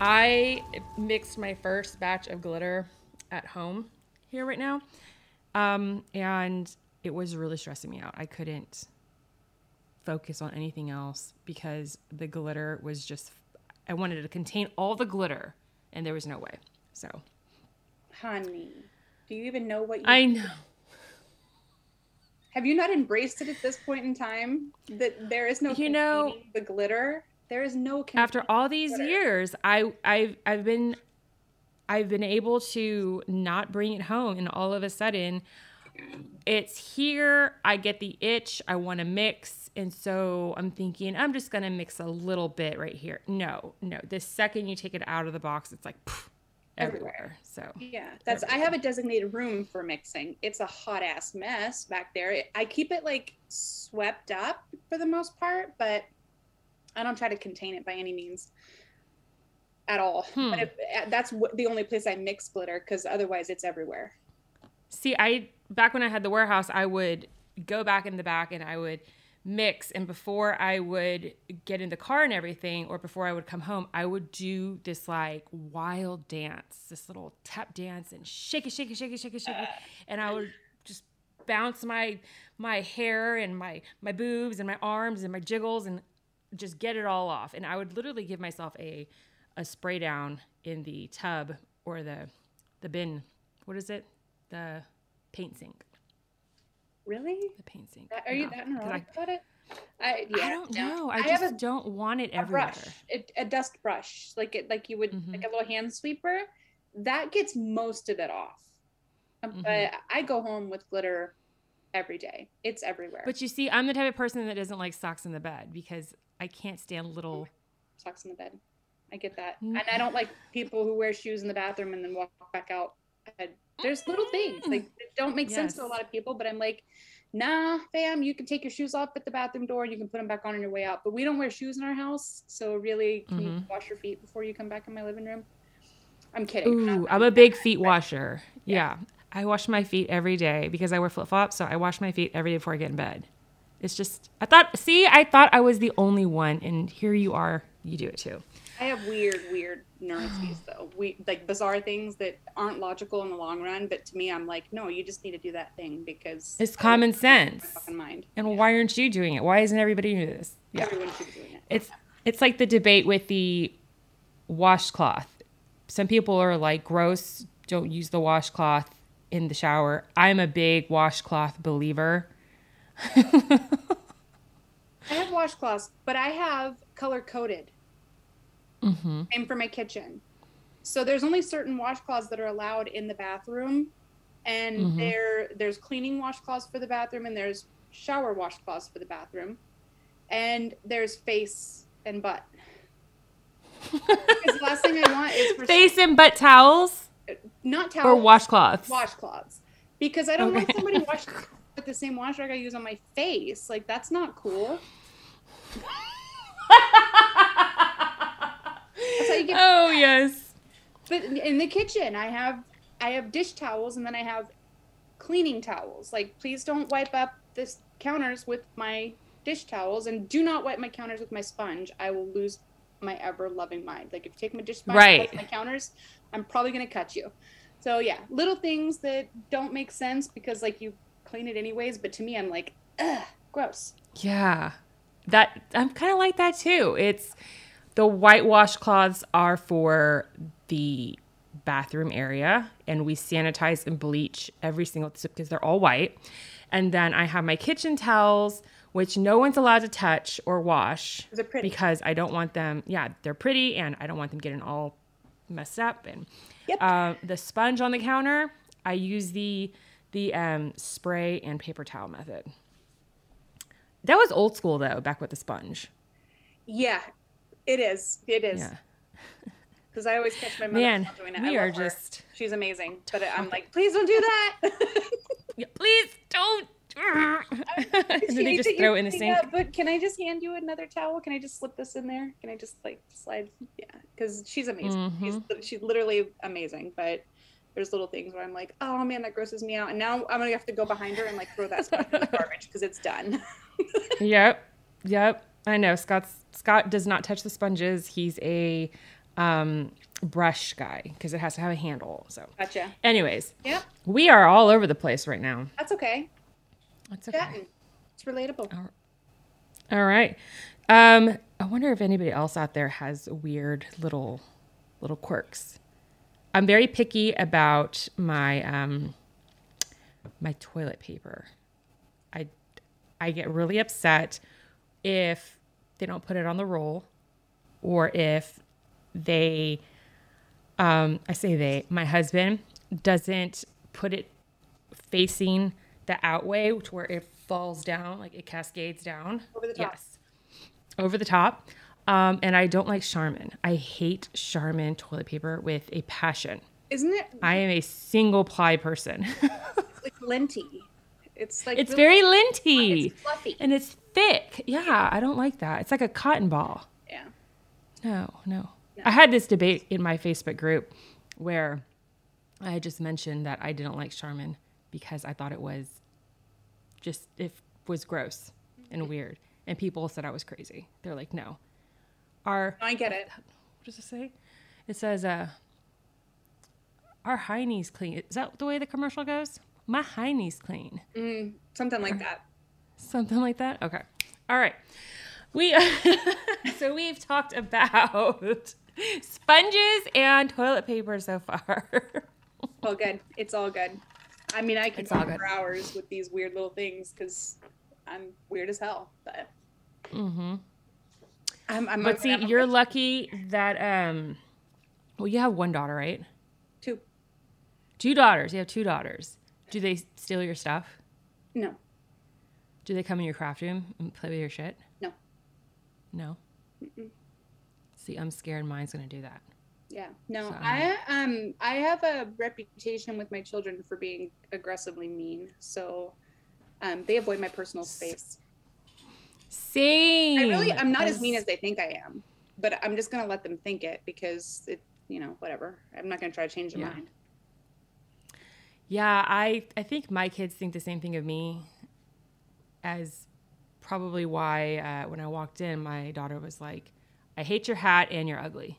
I mixed my first batch of glitter at home here right now. Um, and it was really stressing me out. I couldn't focus on anything else because the glitter was just, I wanted to contain all the glitter and there was no way. So, honey, do you even know what you I know. Have you not embraced it at this point in time that there is no You know the glitter? There is no after all these years i i've i've been i've been able to not bring it home and all of a sudden it's here i get the itch i want to mix and so i'm thinking i'm just going to mix a little bit right here no no the second you take it out of the box it's like pff, everywhere. so Yeah, that's. I have a designated room for mixing. It's a hot ass mess back there. I keep it like swept up for the most part, but I don't try to contain it by any means at all. Hmm. But if, uh, that's wh- the only place I mix glitter because otherwise it's everywhere. See, I back when I had the warehouse, I would go back in the back and I would mix and before I would get in the car and everything or before I would come home, I would do this like wild dance, this little tap dance and shake it, shake it, shake it, shake it, shake it. And I would just bounce my my hair and my my boobs and my arms and my jiggles and just get it all off. And I would literally give myself a a spray down in the tub or the the bin. What is it? The paint sink. Really? The paint sink. That- Are you Yeah. that neurotic I, about it? I yeah. I don't no. know. I, have just a- don't want it everywhere. a brush, a, a dust brush, like it, like you would, Mhm. like a little hand sweeper. That gets most of it off. Um, Mhm. But I go home with glitter every day. It's everywhere. But you see, I'm the type of person that doesn't like socks in the bed because I can't stand little. socks in the bed. I get that, Mm. and I don't like people who wear shoes in the bathroom and then walk back out. There's little things like that don't make sense to a lot of people, but I'm like, nah, fam, you can take your shoes off at the bathroom door. You can put them back on on your way out. But we don't wear shoes in our house, so really, can you Mhm. wash your feet before you come back in my living room? I'm kidding. I'm Ooh, I'm a big feet washer. Yeah. I wash my feet every day because I wear flip flops. So I wash my feet every day before I get in bed. It's just, I thought, see, I thought I was the only one. And here you are. You do it too. I have weird, weird neuroses though. We like bizarre things that aren't logical in the long run, but to me, I'm like, no, you just need to do that thing because It's common sense. fucking mind. And why aren't you doing it? Why isn't everybody doing this? Yeah. Everyone should be doing it. It's it's like the debate with the washcloth. Some people are like gross, don't use the washcloth in the shower. I'm a big washcloth believer. I have washcloths, but I have color coded. Mm-hmm. Same for my kitchen. So there's only certain washcloths that are allowed in the bathroom, and Mhm. there there's cleaning washcloths for the bathroom, and there's shower washcloths for the bathroom, and there's face and butt. Because the last thing I want is for Face and butt towels not towels or washcloths. washcloths, because I don't want somebody washing with the same wash rag I use on my face. Like that's not cool. That's how you get oh yes. But in- the kitchen, I have I have dish towels and then I have cleaning towels. Like, please don't wipe up this counters with my dish towels, and do not wipe my counters with my sponge. I will lose my ever loving mind. Like, if you take my dish sponge and Right. wipe my counters, I'm probably gonna cut you. So yeah, little things that don't make sense because like you clean it anyways. But to me, I'm like, ugh, gross. Yeah. That I'm kind of like that too. It's the white washcloths are for the bathroom area and we sanitize and bleach every single because they're all white. And then I have my kitchen towels which no one's allowed to touch or wash pretty. because I don't want them yeah, they're pretty and I don't want them getting all messed up and Yep. uh, the sponge on the counter, I use the the um, spray and paper towel method. That was old school though, back with the sponge. Yeah, it is. It is. Yeah. Because I always catch my mother Man, doing it. we are her. just She's amazing. But I'm like, please don't do that. Yeah, please don't. and then they just throw it in the sink. that, but can I just hand you another towel? Can I just slip this in there? Can I just like slide? Yeah, because she's amazing. Mm-hmm. She's she's literally amazing. But there's little things where I'm like, oh man, that grosses me out. And now I'm gonna have to go behind her and like throw that sponge in the garbage because it's done. Yep. Yep. I know. Scott's Scott does not touch the sponges. He's a um, brush guy because it has to have a handle. So, Gotcha. anyways, Yep. we are all over the place right now. That's okay. That's okay. Chatting. It's relatable. All right. Um, I wonder if anybody else out there has weird little little quirks. I'm very picky about my um my toilet paper. I I get really upset if they don't put it on the roll or if they um I say they my husband doesn't put it facing the outway to where it falls down like it cascades down Over the top. yes over the top um, and I don't like Charmin. I hate Charmin toilet paper with a passion. Isn't it I am a single ply person. like linty? It's like it's really- very linty It's fluffy. and it's thick. Yeah, I don't like that. It's like a cotton ball. Yeah. No, no. I had this debate in my Facebook group where I just mentioned that I didn't like Charmin because I thought it was just it was gross and weird. And people said I was crazy. They're like, no. Our I get it. what does it say? It says, uh, our hiney's clean. Is that the way the commercial goes? My hiney's clean. Mm, something like that. Something like that? Okay. All right. We so we've talked about sponges and toilet paper so far. well, good. It's all good. I mean, I can It's talk for hours with these weird little things because I'm weird as hell. But mm-hmm. I'm. I'm But see, you're lucky that um well you have one daughter, right? two. Two daughters. You have two daughters. Do they steal your stuff? No. Do they come in your craft room and play with your shit? No. No. See, I'm scared mine's gonna do that. Yeah. No. So- I um. I have a reputation with my children for being aggressively mean. So, um, they avoid my personal space. Same. I really. I'm not as As- mean as they think I am. But I'm just gonna let them think it because it. You know, whatever. I'm not gonna try to change their Yeah. mind. Yeah, I I think my kids think the same thing of me. As probably why uh, when I walked in, my daughter was like, "I hate your hat and you're ugly."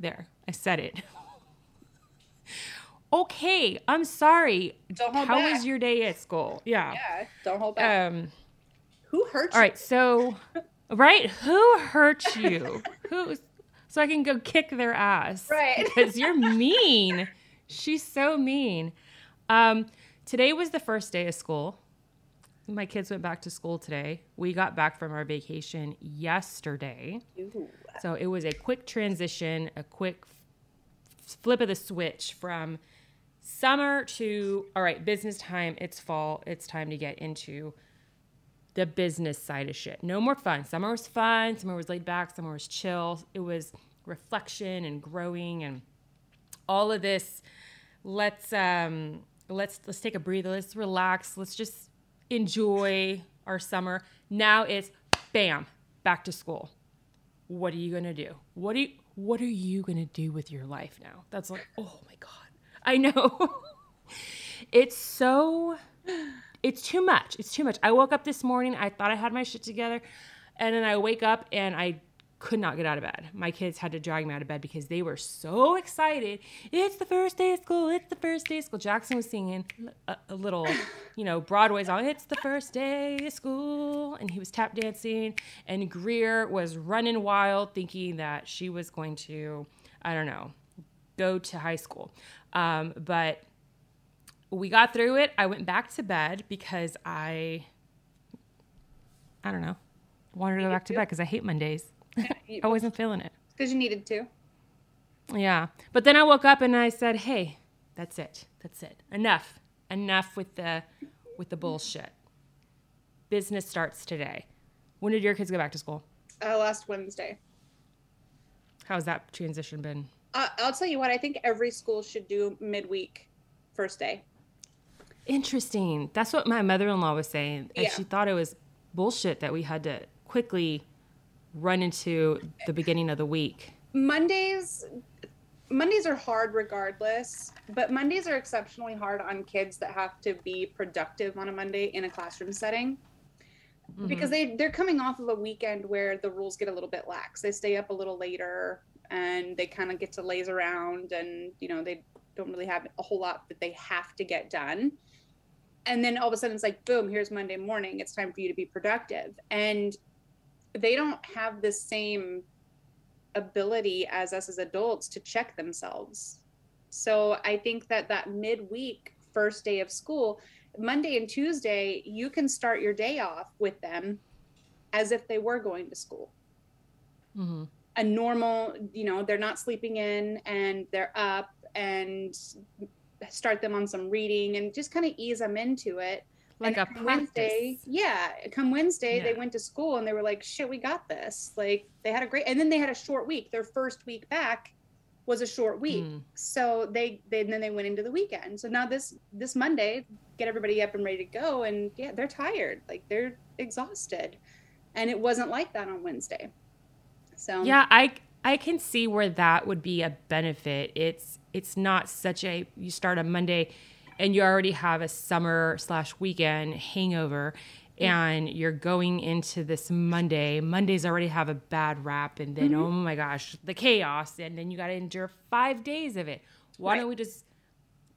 There, I said it. okay, I'm sorry. Don't hold How back. was your day at school? Yeah. Yeah. Don't hold back. Um. Who hurt you? All right. So, right, who hurt you? Who? So I can go kick their ass. Right. Because you're mean. She's so mean. Um, today was the first day of school. My kids went back to school today. We got back from our vacation yesterday. Ooh. So it was a quick transition, a quick flip of the switch from summer to all right, business time, it's fall, it's time to get into the business side of shit. No more fun. Summer was fun, summer was laid back, summer was chill. It was reflection and growing and all of this. Let's um let's let's take a breather, let's relax, let's just enjoy our summer. Now it's bam, back to school what are you gonna do? What are you, what are you gonna do with your life now? That's like, oh my god, I know. it's so, it's too much. It's too much. I woke up this morning. I thought I had my shit together, and then I wake up and I could not get out of bed. My kids had to drag me out of bed because they were so excited. It's the first day of school. It's the first day of school. Jackson was singing a, a little, you know, Broadway song. It's the first day of school. And he was tap dancing. And Greer was running wild, thinking that she was going to, I don't know, go to high school. Um, but we got through it. I went back to bed because I, I don't know, wanted to go back to bed because I hate Mondays. I wasn't feeling it. Because you needed to. Yeah. But then I woke up and I said, "Hey, that's it. That's it. Enough. Enough with the with the bullshit. Business starts today." When did your kids go back to school? Uh, last Wednesday. How's that transition been? Uh, I'll tell you what. I think every school should do midweek, first day. Interesting. That's what my mother-in-law was saying, and Yeah. she thought it was bullshit that we had to quickly run into the beginning of the week. Mondays, Mondays are hard regardless, but Mondays are exceptionally hard on kids that have to be productive on a Monday in a classroom setting. Mm-hmm. Because they they're coming off of a weekend where the rules get a little bit lax. They stay up a little later. and they kind of get to laze around and you know they don't really have a whole lot that they have to get done and then all of a sudden it's like boom here's monday morning it's time for you to be productive and they don't have the same ability as us as adults to check themselves. So i think that that midweek first day of school monday and tuesday you can start your day off with them as if they were going to school. Mm-hmm. a normal you know they're not sleeping in and they're up and start them on some reading and just kind of ease them into it Like a and Wednesday, yeah. Come Wednesday, they went to school and they were like, "Shit, we got this!" Like they had a great, and then they had a short week. Their first week back was a short week, Mm. so they, they then they went into the weekend. So now this this Monday, get everybody up and ready to go, and yeah, they're tired, like they're exhausted, and it wasn't like that on Wednesday. So Yeah, I I can see where that would be a benefit. It's it's not such a you start on Monday and you already have a summer slash weekend hangover and you're going into this Monday. Mondays already have a bad rap and then mm-hmm. oh my gosh, the chaos and then you gotta endure five days of it. Why Right. don't we just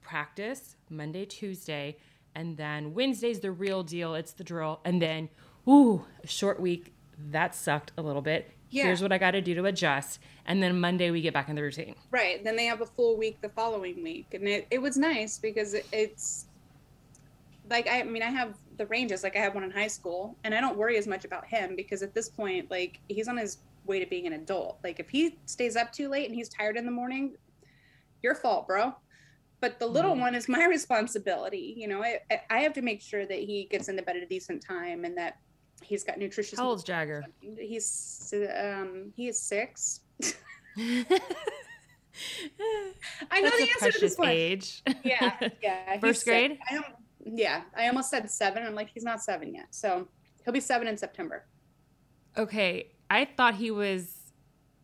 practice Monday, Tuesday, and then Wednesday's the real deal. It's the drill. And then, ooh, short week. That sucked a little bit. Yeah. Here's what I got to do to adjust. And then Monday we get back in the routine. Right. Then they have a full week the following week. And it, it was nice because it, it's like, I, I mean, I have the ranges, like I have one in high school, and I don't worry as much about him because at this point, like, he's on his way to being an adult. Like, if he stays up too late and he's tired in the morning, your fault, bro. But the little Mhm. one is my responsibility. You know, I, I- I have to make sure that he gets into bed at a decent time and that he's got nutritious. How old's Jagger? He's um he is six. I know That's the answer to this one. age. Yeah, yeah. First grade? I am, yeah, I almost said seven. I'm like, he's not seven yet. So he'll be seven in September. okay. I thought he was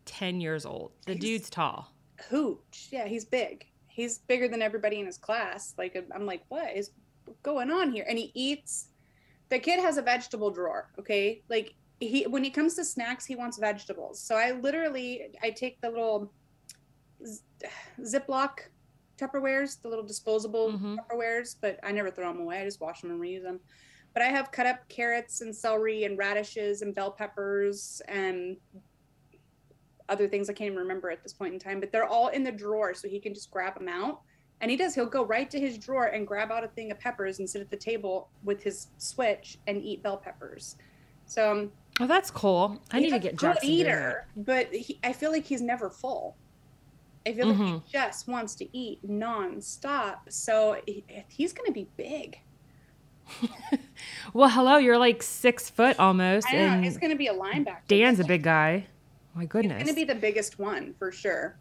10 years old. The He's- dude's tall. Hooch. Yeah, he's big. He's bigger than everybody in his class. Like, I'm like, what is going on here? And he eats. The kid has a vegetable drawer. Okay, like he when he comes to snacks, he wants vegetables. So I literally I take the little Ziploc Tupperwares, the little disposable Mhm. Tupperwares, but I never throw them away. I just wash them and reuse them. But I have cut up carrots and celery and radishes and bell peppers and other things I can't even remember at this point in time, but they're all in the drawer so he can just grab them out. And he does, he'll go right to his drawer and grab out a thing of peppers and sit at the table with his switch and eat bell peppers. So um, Oh, that's cool. I need to get doing that. eater, but he, I feel like he's never full. I feel like Mhm. he just wants to eat nonstop. So he, he's going to be big. Well, hello, you're like six foot almost, I know, and he's going to be a linebacker. Dan's a big guy. My goodness. He's going to be the biggest one for sure.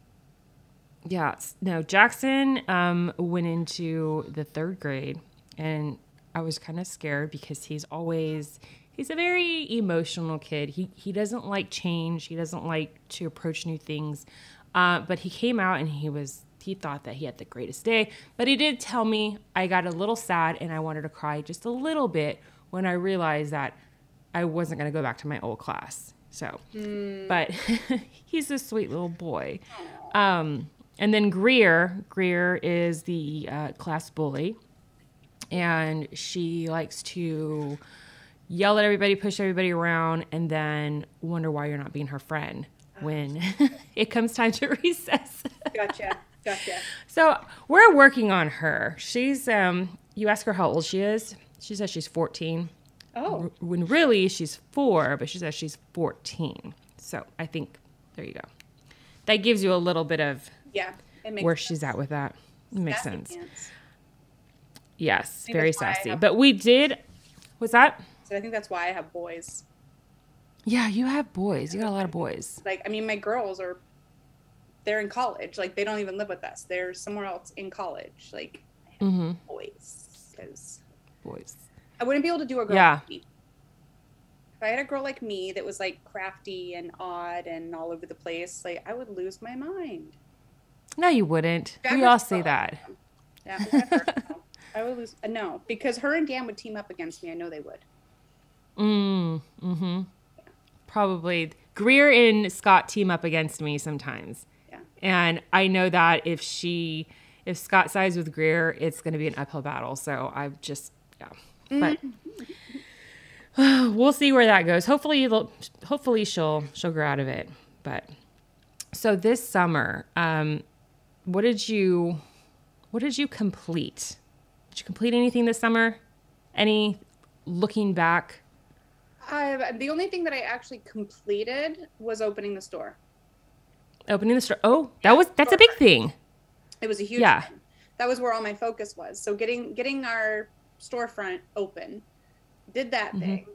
Yeah, s- no. Jackson um, went into the third grade, and I was kind of scared because he's always he's a very emotional kid. He he doesn't like change. He doesn't like to approach new things. Uh, but he came out and he was he thought that he had the greatest day. But he did tell me I got a little sad and I wanted to cry just a little bit when I realized that I wasn't going to go back to my old class. So, but he's a sweet little boy. Um, and then Greer, Greer is the uh, class bully, and she likes to yell at everybody, push everybody around, and then wonder why you're not being her friend when it comes time to recess. Gotcha. Gotcha. so we're working on her. She's um, you ask her how old she is. She says she's 14 Oh, when really she's four, but she says she's 14. So I think there you go. That gives you a little bit of yeah. Where sense. she's at with that. It makes Sassy sense. pants. Yes, think very I sassy. But we did. What's that? So I think that's why I have boys. Yeah, you have boys. You got a lot of boys. Like, I mean, my girls are, they're in college. Like, they don't even live with us. They're somewhere else in college. Like, Mm-hmm. boys. Because Boys. I wouldn't be able to do a girl Yeah. like. If I had a girl like me that was like crafty and odd and all over the place, like I would lose my mind. No, you wouldn't. we all say that. Yeah. No. I would lose. uh, No, because her and Dan would team up against me. I know they would. Mm, mm-hmm. Probably Greer and Scott team up against me sometimes. Yeah. And I know that if she, if Scott sides with Greer, it's going to be an uphill battle. So I just, yeah. But we'll see where that goes. Hopefully, hopefully she'll she'll grow out of it. But so this summer, um, what did you, what did you complete? Did you complete anything this summer? Any looking back? I, the only thing that I actually completed was opening the store. Opening the store. Oh, that was that's a big thing. It was a huge Yeah. thing. That was where all my focus was. So getting getting our storefront open, did that Mhm. thing.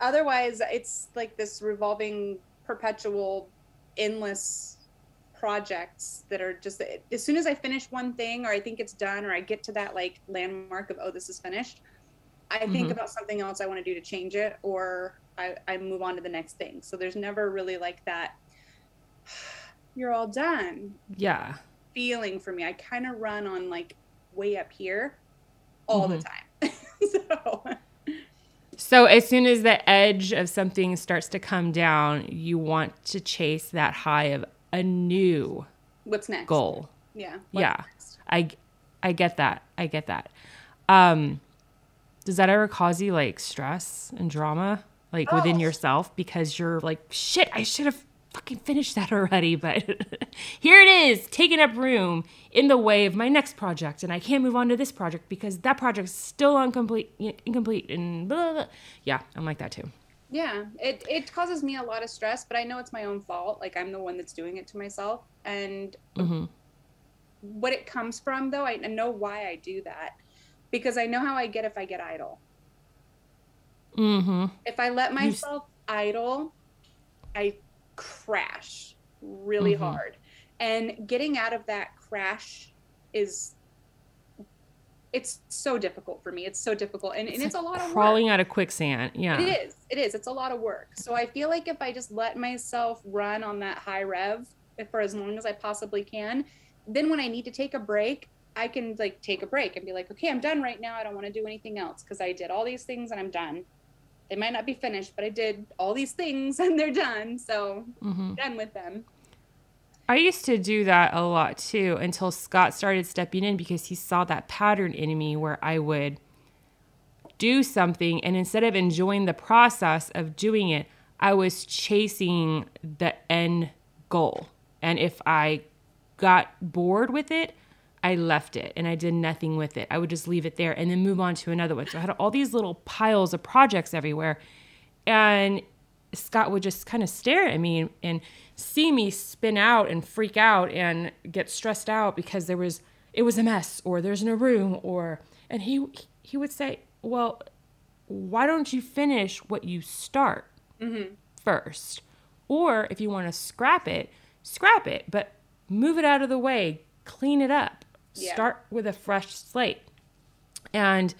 Otherwise, it's like this revolving, perpetual, endless projects that are just as soon as I finish one thing or I think it's done or I get to that like landmark of oh this is finished, I think Mhm. about something else I want to do to change it or I, I move on to the next thing. So there's never really like that you're all done Yeah. feeling for me. I kind of run on like way up here all the time. so So as soon as the edge of something starts to come down, you want to chase that high of a new what's next? goal. Yeah. Yeah. next? I I get that. I get that. Um does that ever cause you like stress and drama like within Oh. yourself because you're like shit, I should have fucking finished that already, but here it is, taking up room in the way of my next project and I can't move on to this project because that project's still incomplete incomplete and blah, blah, blah. Yeah, I'm like that too. Yeah. It it causes me a lot of stress, but I know it's my own fault. Like I'm the one that's doing it to myself. And Mhm. what it comes from though, I know why I do that. Because I know how I get if I get idle. Mhm. If I let You myself idle, I crash really Mhm. hard. And getting out of that crash is it's so difficult for me. It's so difficult. And, and it's a lot of work. crawling out of quicksand. Yeah. It is. It is. It's a lot of work. So I feel like if I just let myself run on that high rev for as long as I possibly can, then when I need to take a break, I can like take a break and be like, okay, I'm done right now. I don't want to do anything else because I did all these things and I'm done. They might not be finished, but I did all these things and they're done. So Mhm. done with them. I used to do that a lot too until Scott started stepping in because he saw that pattern in me where I would do something and instead of enjoying the process of doing it, I was chasing the end goal. And if I got bored with it, I left it and I did nothing with it. I would just leave it there and then move on to another one. So I had all these little piles of projects everywhere. And Scott would just kind of stare at me and, see me spin out and freak out and get stressed out because there was it was a mess or there's no room or and he he would say, "Well, why don't you finish what you start mm-hmm. first? Or if you want to scrap it, scrap it, but move it out of the way, clean it up. Yeah. Start with a fresh slate." And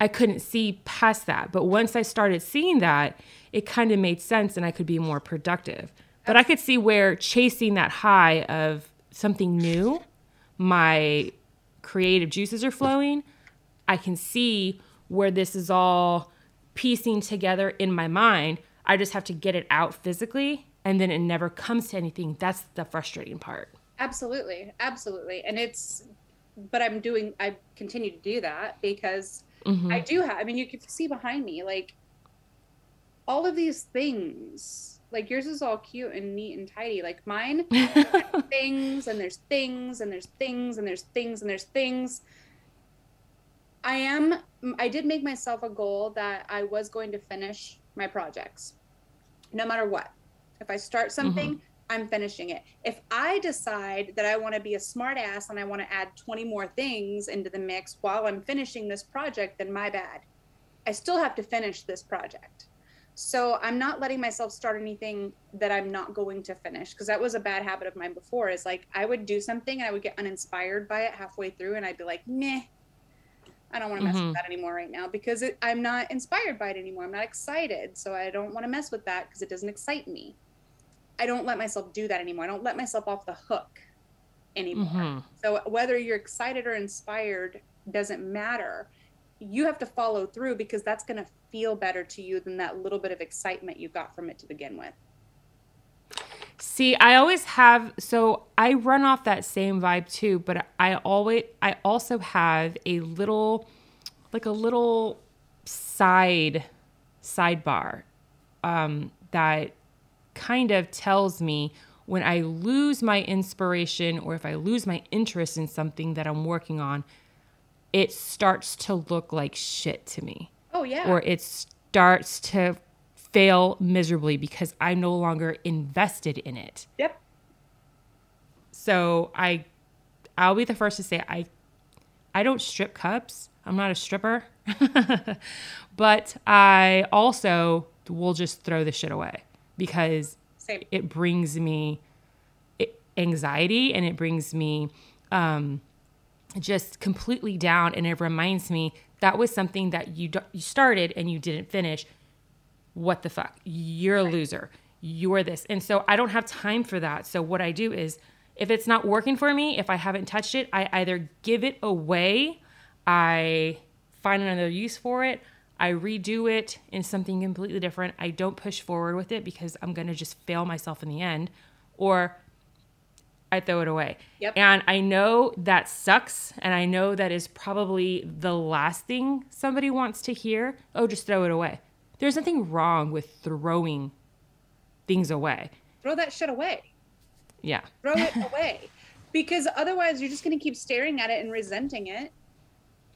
I couldn't see past that. But once I started seeing that, it kind of made sense and I could be more productive. But I could see where chasing that high of something new, my creative juices are flowing. I can see where this is all piecing together in my mind. I just have to get it out physically and then it never comes to anything. That's the frustrating part. Absolutely. Absolutely. And it's, but I'm doing, I continue to do that because Mhm. I do have, I mean, you can see behind me, like all of these things, like yours is all cute and neat and tidy. Like mine, things and there's things and there's things and there's things and there's things. I am, I did make myself a goal that I was going to finish my projects no matter what. If I start something, I'm finishing it. If I decide that I want to be a smart ass and I want to add 20 more things into the mix while I'm finishing this project, then my bad. I still have to finish this project. So I'm not letting myself start anything that I'm not going to finish because that was a bad habit of mine before. Is like I would do something and I would get uninspired by it halfway through and I'd be like, meh, I don't want to mess Mhm. with that anymore right now because it, I'm not inspired by it anymore. I'm not excited. So I don't want to mess with that because it doesn't excite me. I don't let myself do that anymore. I don't let myself off the hook anymore. Mhm. So whether you're excited or inspired doesn't matter. You have to follow through because that's going to feel better to you than that little bit of excitement you got from it to begin with. See, I always have so I run off that same vibe too, but I always I also have a little like a little side sidebar um, that kind of tells me when I lose my inspiration or if I lose my interest in something that I'm working on, it starts to look like shit to me. Oh yeah. Or it starts to fail miserably because I'm no longer invested in it. Yep. So I I'll be the first to say I I don't strip cups. I'm not a stripper. but I also will just throw the shit away because Same. it brings me anxiety and it brings me um, just completely down and it reminds me that was something that you you started and you didn't finish. What the fuck? You're a loser. You're this. And so i don't have time for that. So what i do is if it's not working for me if i haven't touched it i either give it away i find another use for it I redo it in something completely different. I don't push forward with it because I'm going to just fail myself in the end. Or I throw it away. Yep. And I know that sucks. And I know that is probably the last thing somebody wants to hear. Oh, just throw it away. There's nothing wrong with throwing things away. Throw that shit away. Yeah. Throw it away. Because otherwise, you're just going to keep staring at it and resenting it.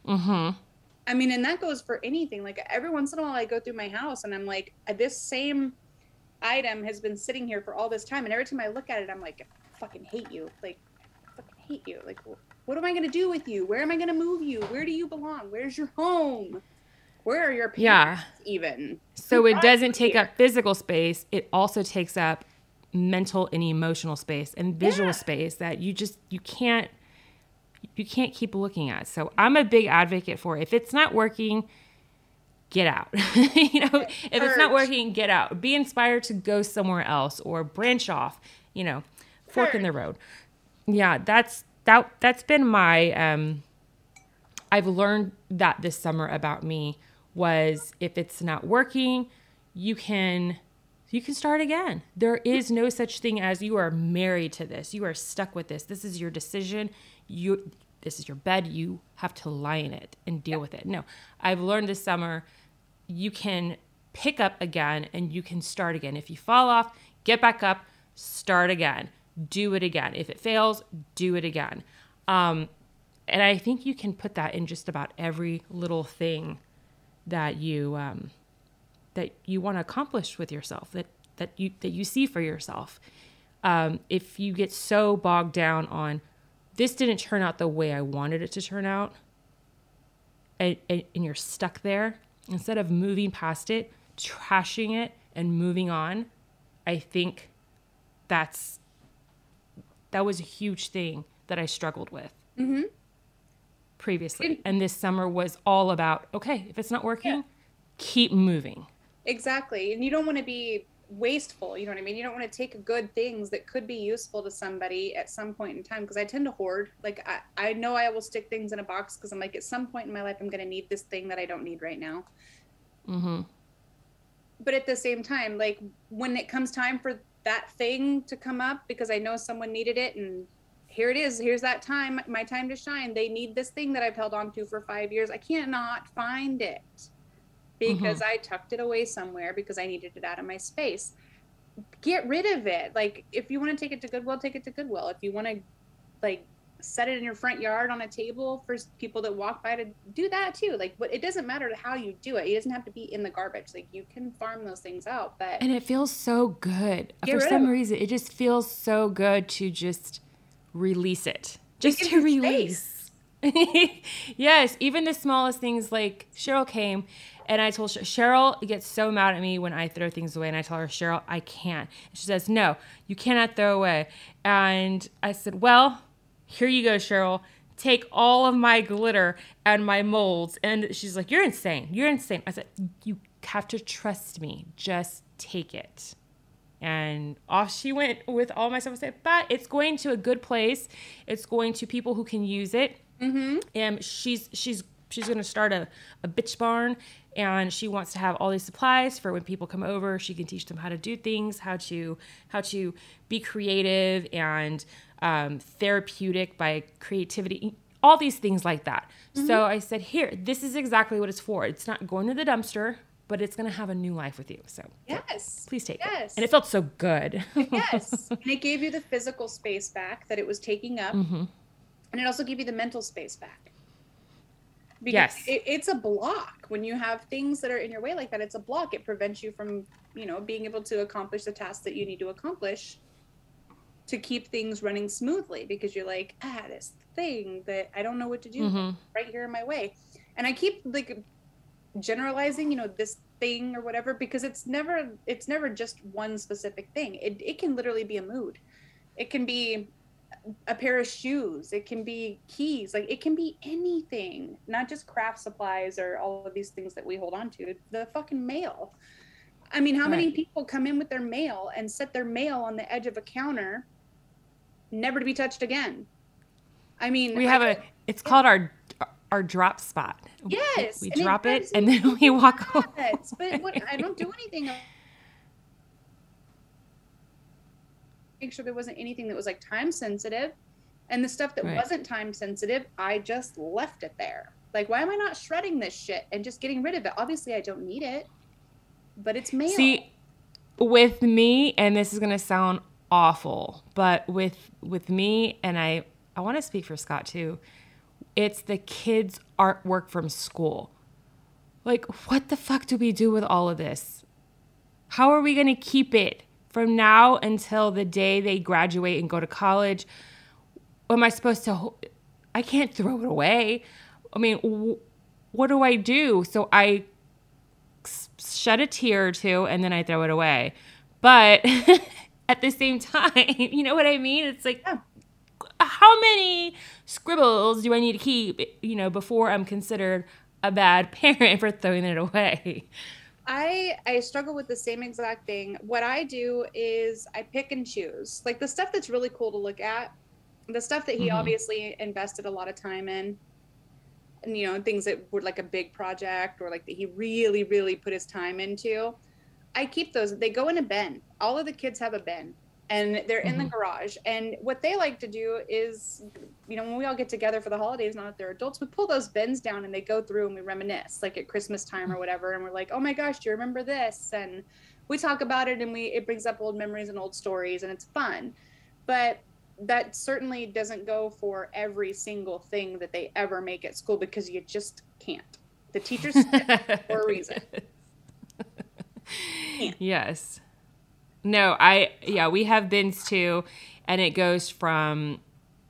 Mm hmm. I mean, and that goes for anything. Like every once in a while, I go through my house and I'm like, this same item has been sitting here for all this time, and every time I look at it, I'm like, I fucking hate you. Like, I fucking hate you. Like, what am I gonna do with you? Where am I gonna move you? Where do you belong? Where's your home? Where are your parents? Yeah. Even. So it doesn't take up physical space. It also takes up mental and emotional space and visual Yeah. space that you just you can't you can't keep looking at. So I'm a big advocate for if it's not working, get out. you know, if it's not working, get out. Be inspired to go somewhere else or branch off, you know, fork in the road. Yeah, that's that that's been my um I've learned that this summer about me was if it's not working, you can you can start again. There is no such thing as you are married to this. You are stuck with this. This is your decision. You this is your bed. You have to lie in it and deal with it. No. I've learned this summer you can pick up again and you can start again. If you fall off, get back up, start again. Do it again. If it fails, do it again. Um, and I think you can put that in just about every little thing that you um, that you want to accomplish with yourself that that you that you see for yourself. Um, if you get so bogged down on this didn't turn out the way I wanted it to turn out, and, and, and you're stuck there, instead of moving past it, trashing it, and moving on, I think that's that was a huge thing that I struggled with mm-hmm. previously. And this summer was all about okay, if it's not working, keep moving. Exactly. And you don't want to be wasteful. You know what I mean? You don't want to take good things that could be useful to somebody at some point in time. Because I tend to hoard. Like, I, I know I will stick things in a box because I'm like, at some point in my life, I'm going to need this thing that I don't need right now. Mm-hmm. But at the same time, like, when it comes time for that thing to come up, because I know someone needed it and here it is. Here's that time, my time to shine. They need this thing that I've held on to for five years. I can't not find it because mm-hmm. I tucked it away somewhere because I needed it out of my space. Get rid of it. Like if you want to take it to Goodwill, take it to Goodwill. If you want to like set it in your front yard on a table for people that walk by to do that too. Like but it doesn't matter how you do it. It doesn't have to be in the garbage. Like you can farm those things out, but And it feels so good. For some it. reason, it just feels so good to just release it. Just gives to release. yes, even the smallest things like Cheryl came and I told Cher- Cheryl gets so mad at me when I throw things away and I tell her, Cheryl, I can't. And she says, No, you cannot throw away. And I said, Well, here you go, Cheryl. Take all of my glitter and my molds. And she's like, You're insane. You're insane. I said, You have to trust me. Just take it. And off she went with all my stuff. I said, But it's going to a good place. It's going to people who can use it. Mm-hmm. And she's she's she's gonna start a, a bitch barn and she wants to have all these supplies for when people come over she can teach them how to do things how to how to be creative and um, therapeutic by creativity all these things like that so i said here this is exactly what it's for it's not going to the dumpster but it's going to have a new life with you so Yes. please take Yes. it and it felt so good yes. And it gave you the physical space back that it was taking up. Mhm. And it also gave you the mental space back. Because Yes. It, it's a block. When you have things that are in your way like that, it's a block. It prevents you from, you know, being able to accomplish the tasks that you need to accomplish to keep things running smoothly because you're like, ah, this thing that I don't know what to do Mhm. right here in my way. And I keep like generalizing, you know, this thing or whatever because it's never it's never just one specific thing. It it can literally be a mood. It can be a pair of shoes. It can be keys. Like it can be anything, not just craft supplies or all of these things that we hold on to. The fucking mail. I mean, how many people come in with their mail and set their mail on the edge of a counter, never to be touched again? I mean, we have get- a it's called our our drop spot Yes, we it drop it drives and then we walk away but what I don't do anything. Make sure there wasn't anything that was like time sensitive, and the stuff that Right. wasn't time sensitive, I just left it there. Like, why am I not shredding this shit and just getting rid of it? Obviously, I don't need it, but it's mail. See, with me, and this is gonna sound awful, but with with me, and I I want to speak for Scott too. It's the kids' artwork from school. Like, what the fuck do we do with all of this? How are we gonna keep it from now until the day they graduate and go to college? Am I supposed to? ho- I can't throw it away. I mean, wh- what do I do? So I shed a tear or two and then I throw it away. But at the same time, you know what I mean? It's like, Yeah. how many scribbles do I need to keep, you know, before I'm considered a bad parent for throwing it away? I I struggle with the same exact thing. What I do is I pick and choose. Like the stuff that's really cool to look at, the stuff that he Mhm. obviously invested a lot of time in. And you know, things that were like a big project or like that he really really put his time into. I keep those. They go in a bin. All of the kids have a bin and they're in the Mhm. garage. And what they like to do is, you know, when we all get together for the holidays, now that they're adults, we pull those bins down and they go through and we reminisce, like at Christmas time or mm. whatever. And we're like, oh my gosh, do you remember this? And we talk about it and we it brings up old memories and old stories and it's fun. But that certainly doesn't go for every single thing that they ever make at school because you just can't. The teachers for a reason. yes. No, I yeah, we have bins too, and it goes from,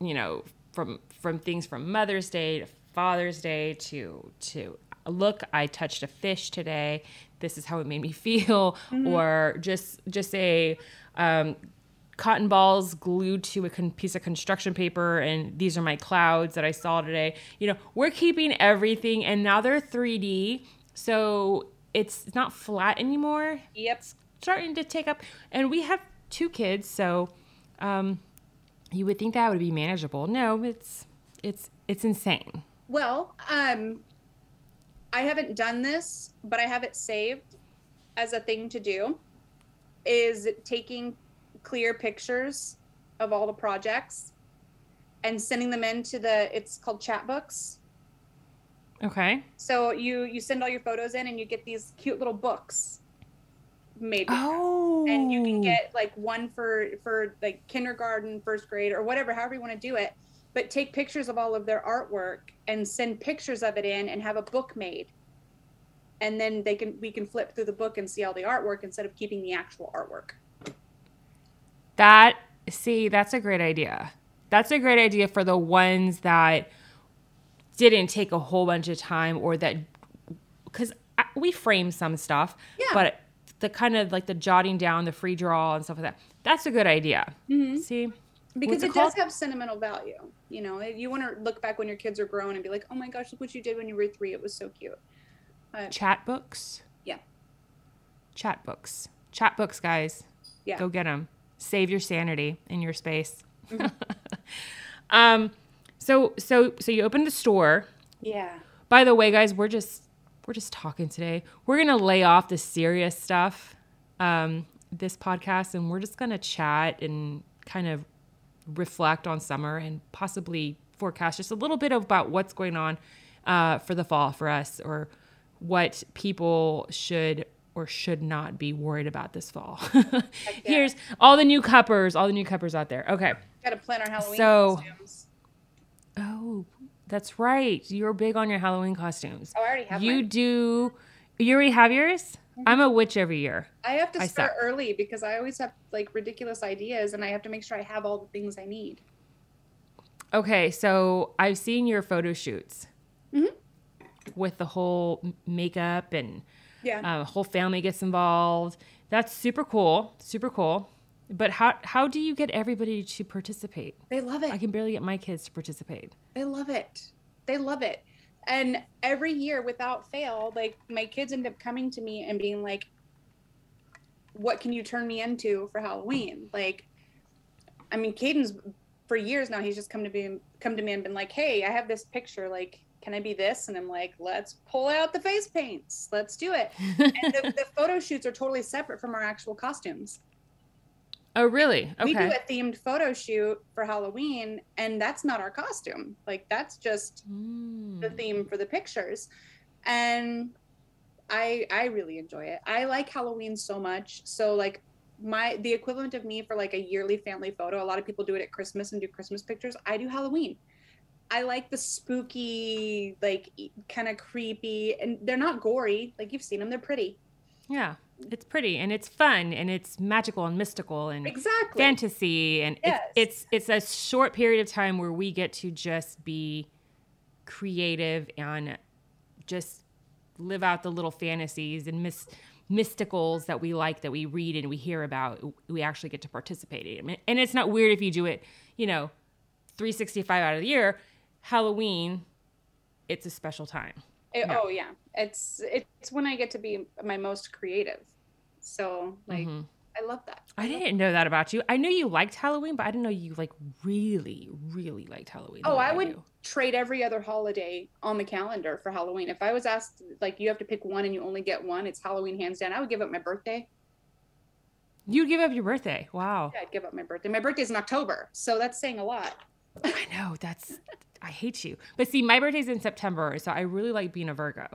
you know, from from things from Mother's Day to Father's Day to to look, I touched a fish today. This is how it made me feel, or just just a um, cotton balls glued to a con- piece of construction paper and these are my clouds that I saw today. You know, we're keeping everything and now they're 3D. So it's not flat anymore. Yep. Starting to take up and we have two kids, so um you would think that would be manageable. No, it's it's it's insane. Well, um, I haven't done this, but I have it saved as a thing to do. Is taking clear pictures of all the projects and sending them into the. It's called chat books. Okay. So you you send all your photos in, and you get these cute little books made. Oh. and you can oh. get like one for for like kindergarten first grade or whatever however you want to do it but take pictures of all of their artwork and send pictures of it in and have a book made and then they can we can flip through the book and see all the artwork instead of keeping the actual artwork That see, that's a great idea. That's a great idea for the ones that didn't take a whole bunch of time or that because we frame some stuff, Yeah. but the kind of like the jotting down, the free draw and stuff like that. That's a good idea. mm-hmm. See, because it, it does have sentimental value you know you want to look back when your kids are grown and be like oh my gosh look what you did when you were three it was so cute chat books. Yeah. Chat books. Chat books, guys. Yeah. Go get them. Save your sanity in your space. Mm-hmm. um, so so so you opened the store. yeah By the way, guys, we're just we're just talking today. We're gonna lay off the serious stuff, um, this podcast, and we're just gonna chat and kind of reflect on summer and possibly forecast just a little bit about what's going on uh, for the fall for us, or what people should or should not be worried about this fall. Here's all the new cuppers, all the new cuppers out there. Okay. Gotta plan our Halloween So- costumes. Oh, that's right. You're big on your Halloween costumes. Oh, I already have you mine. Mm-hmm. do. You already have yours. I'm a witch every year. I have to I start suck. early because I always have like ridiculous ideas and I have to make sure I have all the things I need. Okay, so I've seen your photo shoots Mhm. with the whole makeup and Yeah. uh, whole family gets involved. That's super cool. Super cool. But how how do you get everybody to participate? they love it. I can barely get my kids to participate. They love it. They love it. And every year, without fail, like my kids end up coming to me and being like, "What can you turn me into for Halloween?" Like, I mean, Caden's for years now. He's just come to be come to me and been like, "Hey, I have this picture. Like, can I be this?" And I'm like, "Let's pull out the face paints. Let's do it." And the, the photo shoots are totally separate from our actual costumes. Oh, really? We do a themed photo shoot for Halloween, and that's not our costume. Like, that's just Mm. the theme for the pictures. And i i really enjoy it. I like halloween so much. So like my the equivalent of me for like a yearly family photo a lot of people do it at christmas and do christmas pictures. I do halloween. I like the spooky like kind of creepy and they're not gory. Like you've seen them they're pretty. Yeah, it's pretty and it's fun and it's magical and mystical and exactly fantasy and Yes. it's, it's it's a short period of time where we get to just be creative and just live out the little fantasies and mis- mysticals that we like that we read and we hear about we actually get to participate in and it's not weird if you do it you know 365 out of the year halloween it's a special time It- Yeah. oh yeah it's it's when i get to be my most creative so like Mhm. i love that I didn't know that about you. I knew you liked Halloween, but I didn't know you like really, really liked Halloween. Oh, I would do. trade every other holiday on the calendar for Halloween. If I was asked, like, you have to pick one and you only get one, it's Halloween hands down. I would give up my birthday. You'd give up your birthday. Wow. Yeah, I'd give up my birthday. My birthday's in October, so that's saying a lot. I know. That's, I hate you. But see, my birthday's in September, so I really like being a Virgo.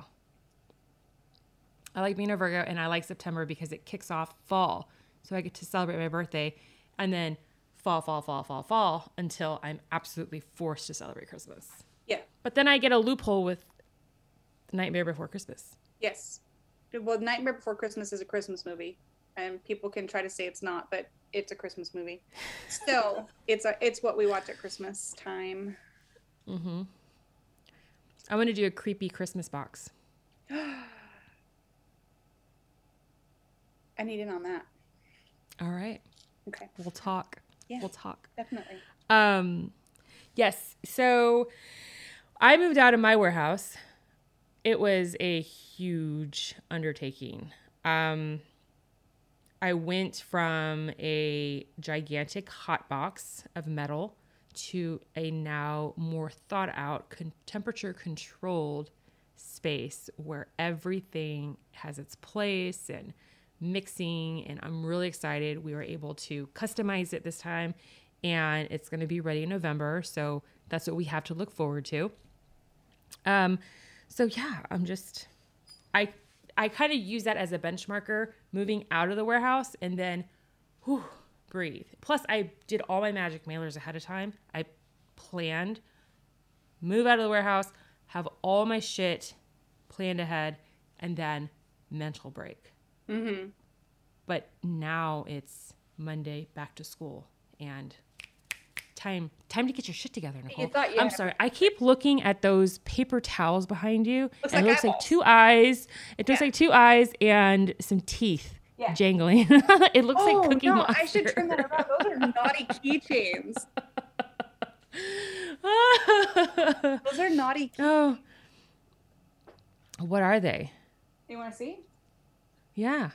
I like being a Virgo, and I like September because it kicks off fall. So I get to celebrate my birthday and then fall, fall, fall, fall, fall until I'm absolutely forced to celebrate Christmas. Yeah. But then I get a loophole with Nightmare Before Christmas. Yes. Well, Nightmare Before Christmas is a Christmas movie, and people can try to say it's not, but it's a Christmas movie. Still, it's a it's what we watch at Christmas time. Mm-hmm. I want to do a creepy Christmas box. I need in on that. All right. Okay, We'll talk. Yeah. We'll talk. definitely. Um, yes. So I moved out of my warehouse. It was a huge undertaking. Um, I went from a gigantic hot box of metal to a now more thought out, con- temperature controlled space where everything has its place and mixing. And I'm really excited. We were able to customize it this time and it's going to be ready in November. So that's what we have to look forward to. Um, so yeah, I'm just, I, I kind of use that as a benchmarker moving out of the warehouse and then, whew, breathe. Plus, I did all my magic mailers ahead of time. I planned, move out of the warehouse, have all my shit planned ahead, and then mental break. Mm-hmm. But now it's Monday, back to school, and time time to get your shit together, Nicole. thought you I'm sorry. I keep looking at those paper towels behind you, Looks and like it looks like two eyes. It looks Yeah. like two eyes and some teeth Yeah. jangling. it looks Oh like Cookie no, Monster. I should turn that around. Those are naughty keychains. Those are naughty. Key- oh, what are they? you want to see? Yeah.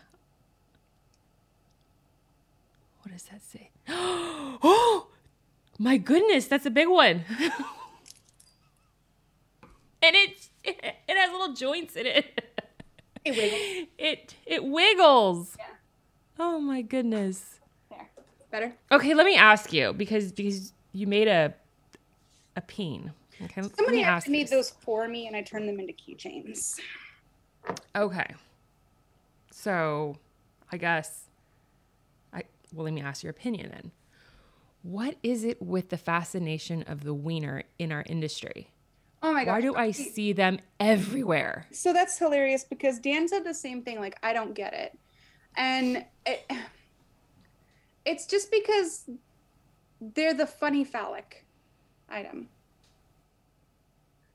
What does that say? Oh, my goodness, that's a big one. and it's it has little joints in it. It wiggles. It it wiggles. Yeah. Oh my goodness. There. Better. Okay, let me ask you because because you made a a peen. Okay, Somebody actually made those for me, and I turned them into keychains. Okay. So, I guess well let me ask your opinion then. What is it with the fascination of the wiener in our industry? Oh my god. Why do I see them everywhere? So that's hilarious because Dan said the same thing. Like, I don't get it, and it, it's just because they're the funny phallic item.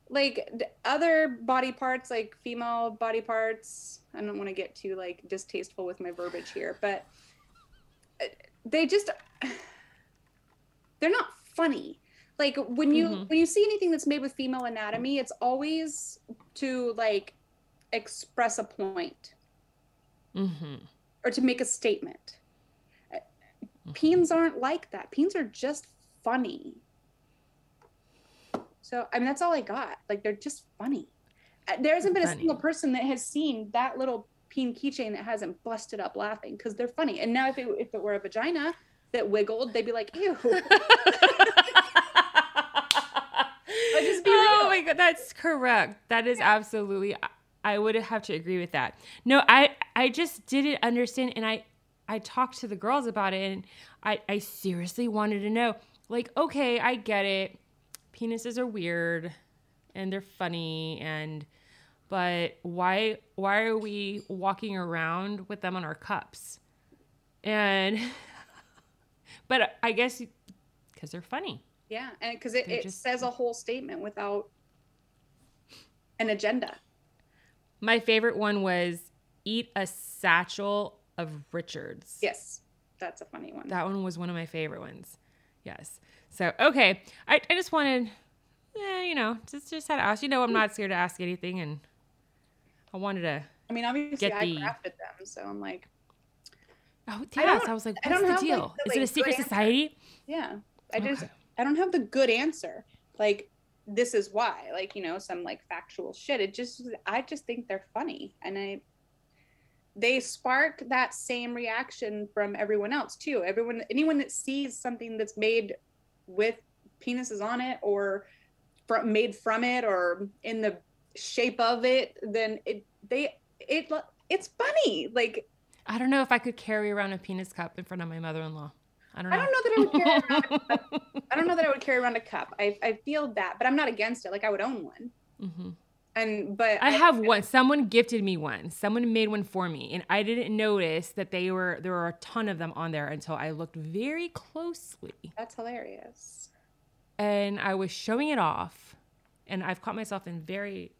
Like other body parts, like female body parts. I don't want to get too like distasteful with my verbiage here, but they just they're not funny. Like when you Mhm. when you see anything that's made with female anatomy, it's always to like express a point Mm-hmm. or to make a statement. Uh, Peens aren't like that. Peens are just funny. So I mean, that's all I got. Like they're just funny. Uh, There hasn't been a single person that has seen that little peen keychain that hasn't busted up laughing because they're funny. And now if it if it were a vagina that wiggled, they'd be like, ew. just be oh my god, that's correct. That is absolutely. I- I would have to agree with that. No, I I just didn't understand, and I I talked to the girls about it, and I I seriously wanted to know. Like, okay, I get it. Penises are weird, and they're funny, and but why why are we walking around with them on our cups? And but I guess because they're funny. Yeah, and because it, it just- says a whole statement without an agenda. My favorite one was eat a satchel of Richards. Yes, that's a funny one. That one was one of my favorite ones. Yes. So okay, I, I just wanted, yeah, you know, just just had to ask. You know, I'm mm. not scared to ask anything, and I wanted to. I mean, obviously, I the- crafted them, so I'm like, Oh I yes, don't- I, was like, what's the have, like, deal? the, Is it a secret good answer. society? yeah. I just, Okay. I don't have the good answer. Like, this is why. Like, you know, some like factual shit. It just, I just think they're funny, and I, they spark that same reaction from everyone else too. Everyone, anyone that sees something that's made with penises on it, or from made from it, or in the shape of it, then it, they, it, it's funny. Like, I don't know if I could carry around a penis cup in front of my mother-in-law. I don't know. I don't know that I would carry around. I don't know that I would carry around a cup. I, I feel that, but I'm not against it. Like I would own one. hmm And but I have one. Someone gifted me one. Someone made one for me, and I didn't notice that they were there were a ton of them on there until I looked very closely. That's hilarious. and I was showing it off, and I've caught myself in very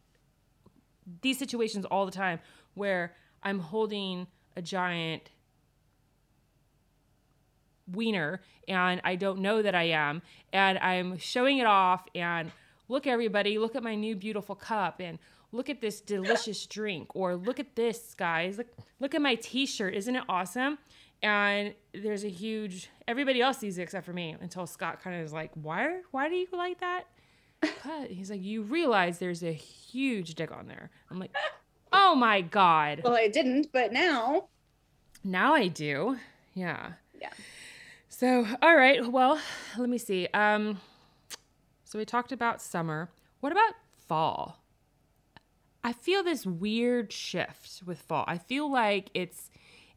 these situations all the time where I'm holding a giant wiener and I don't know that I am, and I'm showing it off and look everybody, look at my new beautiful cup and look at this delicious drink or look at this guys, look look at my t-shirt, isn't it awesome? And there's a huge everybody else sees it except for me until Scott kind of is like, "Why why do you like that?" Cut. He's like, "You realize there's a huge dick on there." I'm like, "Oh my god." Well, I didn't, but now Now I do. Yeah. Yeah. So, all right. Well, let me see. Um so we talked about summer. What about fall? I feel this weird shift with fall. I feel like it's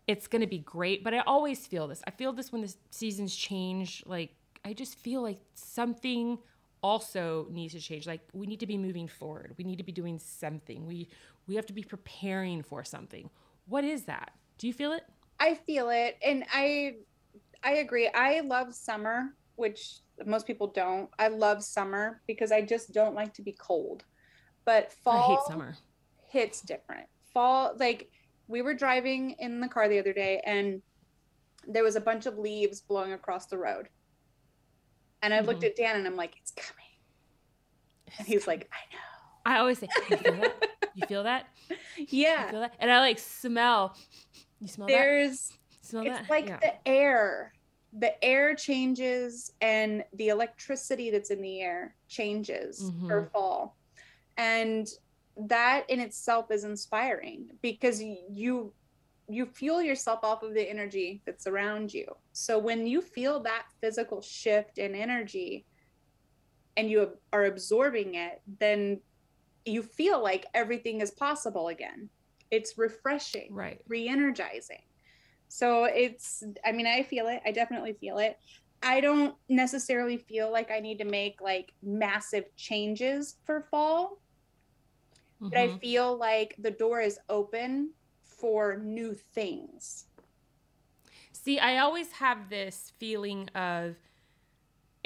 it's going to be great, but I always feel this. I feel this when the seasons change. Like I just feel like something also needs to change. Like we need to be moving forward. We need to be doing something. We we have to be preparing for something. What is that? Do you feel it? I feel it, and I I agree. I love summer, which most people don't. I love summer because I just don't like to be cold. But fall I hate summer. hits different. Fall, like we were driving in the car the other day and there was a bunch of leaves blowing across the road. And I looked at Dan and I'm like, it's coming. And he's like, I know. I always say, you feel that? You feel that? You Yeah. feel that? And I like smell. You smell that? There's, Smell it's that? like Yeah. the air. The air changes and the electricity that's in the air changes for Mhm. fall. And that in itself is inspiring because you you fuel yourself off of the energy that's around you. So when you feel that physical shift in energy and you are absorbing it, then you feel like everything is possible again. It's refreshing, right? Re-energizing. So it's I mean I feel it. I definitely feel it. I don't necessarily feel like I need to make like massive changes for fall. Mm-hmm. But I mm-hmm. feel like the door is open for new things. See, I always have this feeling of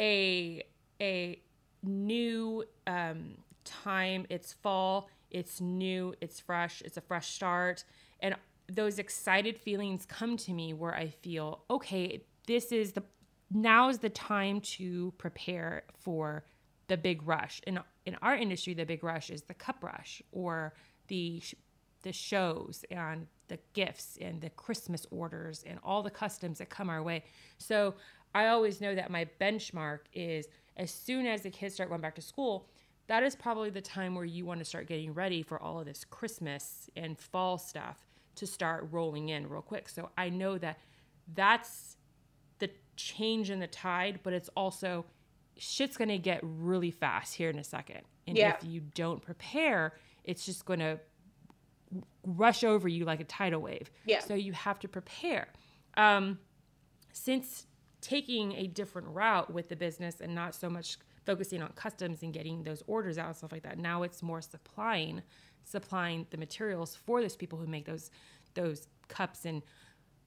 a a new um, time. It's fall. It's new. It's fresh. It's a fresh start, and those excited feelings come to me where I feel okay. This is the now is the time to prepare for the big rush. In in our industry, the big rush is the cup rush or the the shows and the gifts and the Christmas orders and all the customs that come our way. So I always know that my benchmark is as soon as the kids start going back to school, that is probably the time where you want to start getting ready for all of this Christmas and fall stuff to start rolling in real quick. So I know that that's the change in the tide, but it's also shit's going to get really fast here in a second. And yeah. if you don't prepare, it's just going to rush over you like a tidal wave. Yeah. So you have to prepare. Um, since taking a different route with the business and not so much focusing on customs and getting those orders out and stuff like that, now it's more supplying supplying the materials for those people who make those those cups and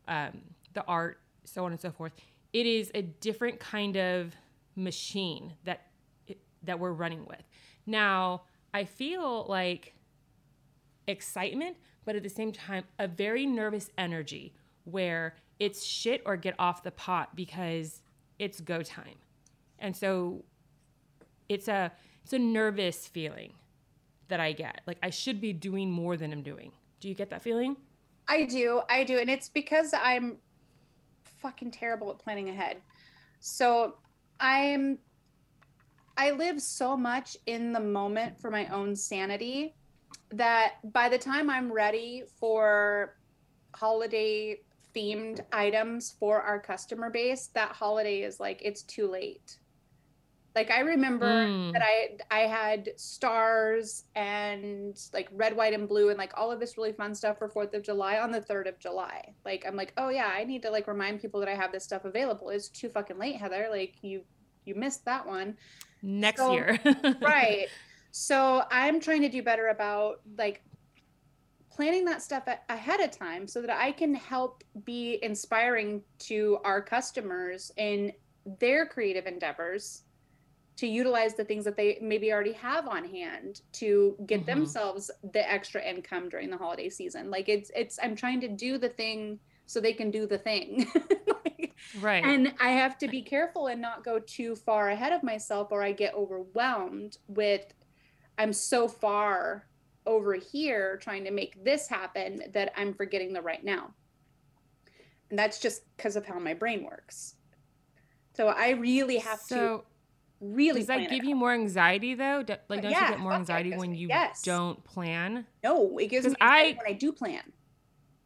um, the art, so on and so forth. It is a different kind of machine that that we're running with. Now, I feel like excitement, but at the same time, a very nervous energy where it's shit or get off the pot because it's go time. And so it's a it's a nervous feeling that I get. Like I should be doing more than I'm doing. Do you get that feeling? I do. I do. And it's because I'm fucking terrible at planning ahead. So I'm I live so much in the moment for my own sanity that by the time I'm ready for holiday themed items for our customer base, that holiday is like it's too late. Like I remember mm. that I I had stars and like red, white, and blue and like all of this really fun stuff for Fourth of July on the third of July. Like I'm like, oh yeah, I need to like remind people that I have this stuff available. It's too fucking late, Heather. Like you you missed that one. Next so, year. right. So I'm trying to do better about like planning that stuff ahead of time so that I can help be inspiring to our customers in their creative endeavors to utilize the things that they maybe already have on hand to get mm-hmm. themselves the extra income during the holiday season. Like it's it's I'm trying to do the thing so they can do the thing. like, right. And I have to be careful and not go too far ahead of myself or I get overwhelmed with I'm so far over here trying to make this happen that I'm forgetting the right now. And that's just because of how my brain works. So I really have so, to really does that give you more anxiety though like don't yeah, you get more anxiety when you yes. don't plan no it gives me I, when i do plan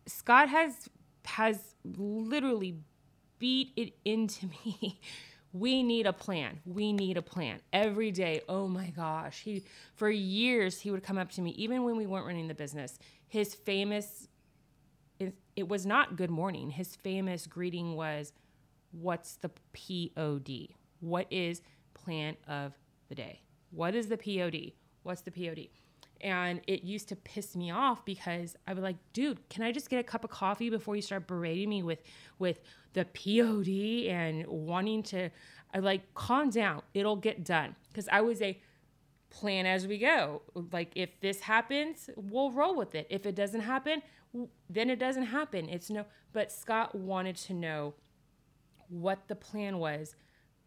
scott has has literally beat it into me we need a plan we need a plan every day oh my gosh he for years he would come up to me even when we weren't running the business his famous it, it was not good morning his famous greeting was what's the pod what is plan of the day. What is the POD? What's the POD? And it used to piss me off because I would like, dude, can I just get a cup of coffee before you start berating me with with the POD and wanting to I like calm down. It'll get done. Because I was a plan as we go. Like if this happens, we'll roll with it. If it doesn't happen, then it doesn't happen. It's no but Scott wanted to know what the plan was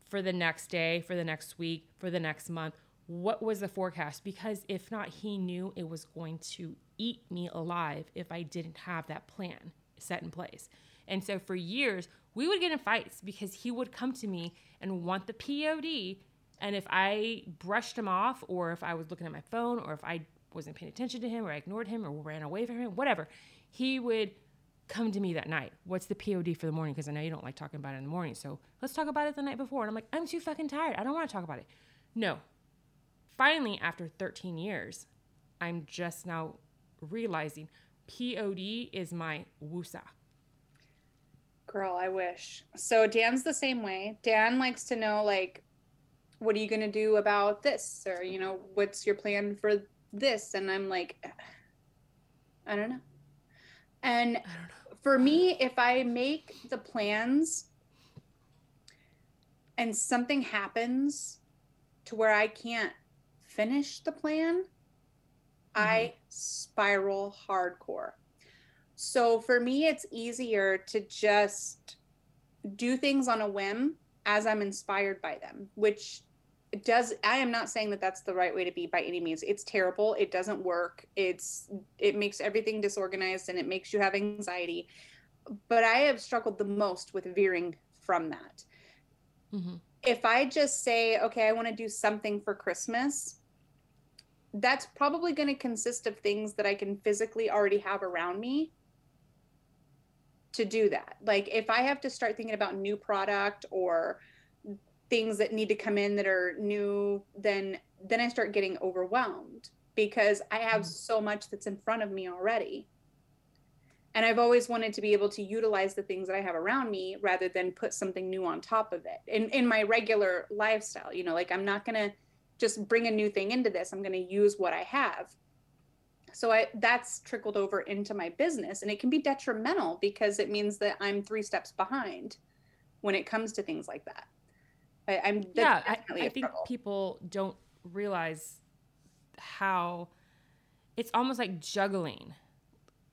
for the next day, for the next week, for the next month. What was the forecast? Because if not, he knew it was going to eat me alive if I didn't have that plan set in place. And so for years, we would get in fights because he would come to me and want the POD. And if I brushed him off, or if I was looking at my phone, or if I wasn't paying attention to him or I ignored him or ran away from him, whatever, he would come to me that night. What's the POD for the morning? Because I know you don't like talking about it in the morning. So let's talk about it the night before. And I'm like, I'm too fucking tired. I don't want to talk about it. No. Finally, after 13 years, I'm just now realizing POD is my wusa. Girl, I wish. So Dan's the same way. Dan likes to know like what are you going to do about this or you know what's your plan for this and I'm like I don't know. And don't know. for me if I make the plans and something happens to where I can't finish the plan, I spiral hardcore. So for me, it's easier to just do things on a whim as I'm inspired by them, which does I am not saying that that's the right way to be by any means. It's terrible. It doesn't work. It's it makes everything disorganized and it makes you have anxiety. But I have struggled the most with veering from that. Mhm. If I just say, okay, I want to do something for Christmas, that's probably going to consist of things that I can physically already have around me to do that. Like if I have to start thinking about new product or things that need to come in that are new, then then I start getting overwhelmed because I have Mm. so much that's in front of me already. And I've always wanted to be able to utilize the things that I have around me rather than put something new on top of it. In in my regular lifestyle, you know, like I'm not going to just bring a new thing into this. I'm going to use what I have. So I that's trickled over into my business and it can be detrimental because it means that I'm 3 steps behind when it comes to things like that. I, I'm that's yeah, I, definitely I think people don't realize how it's almost like juggling.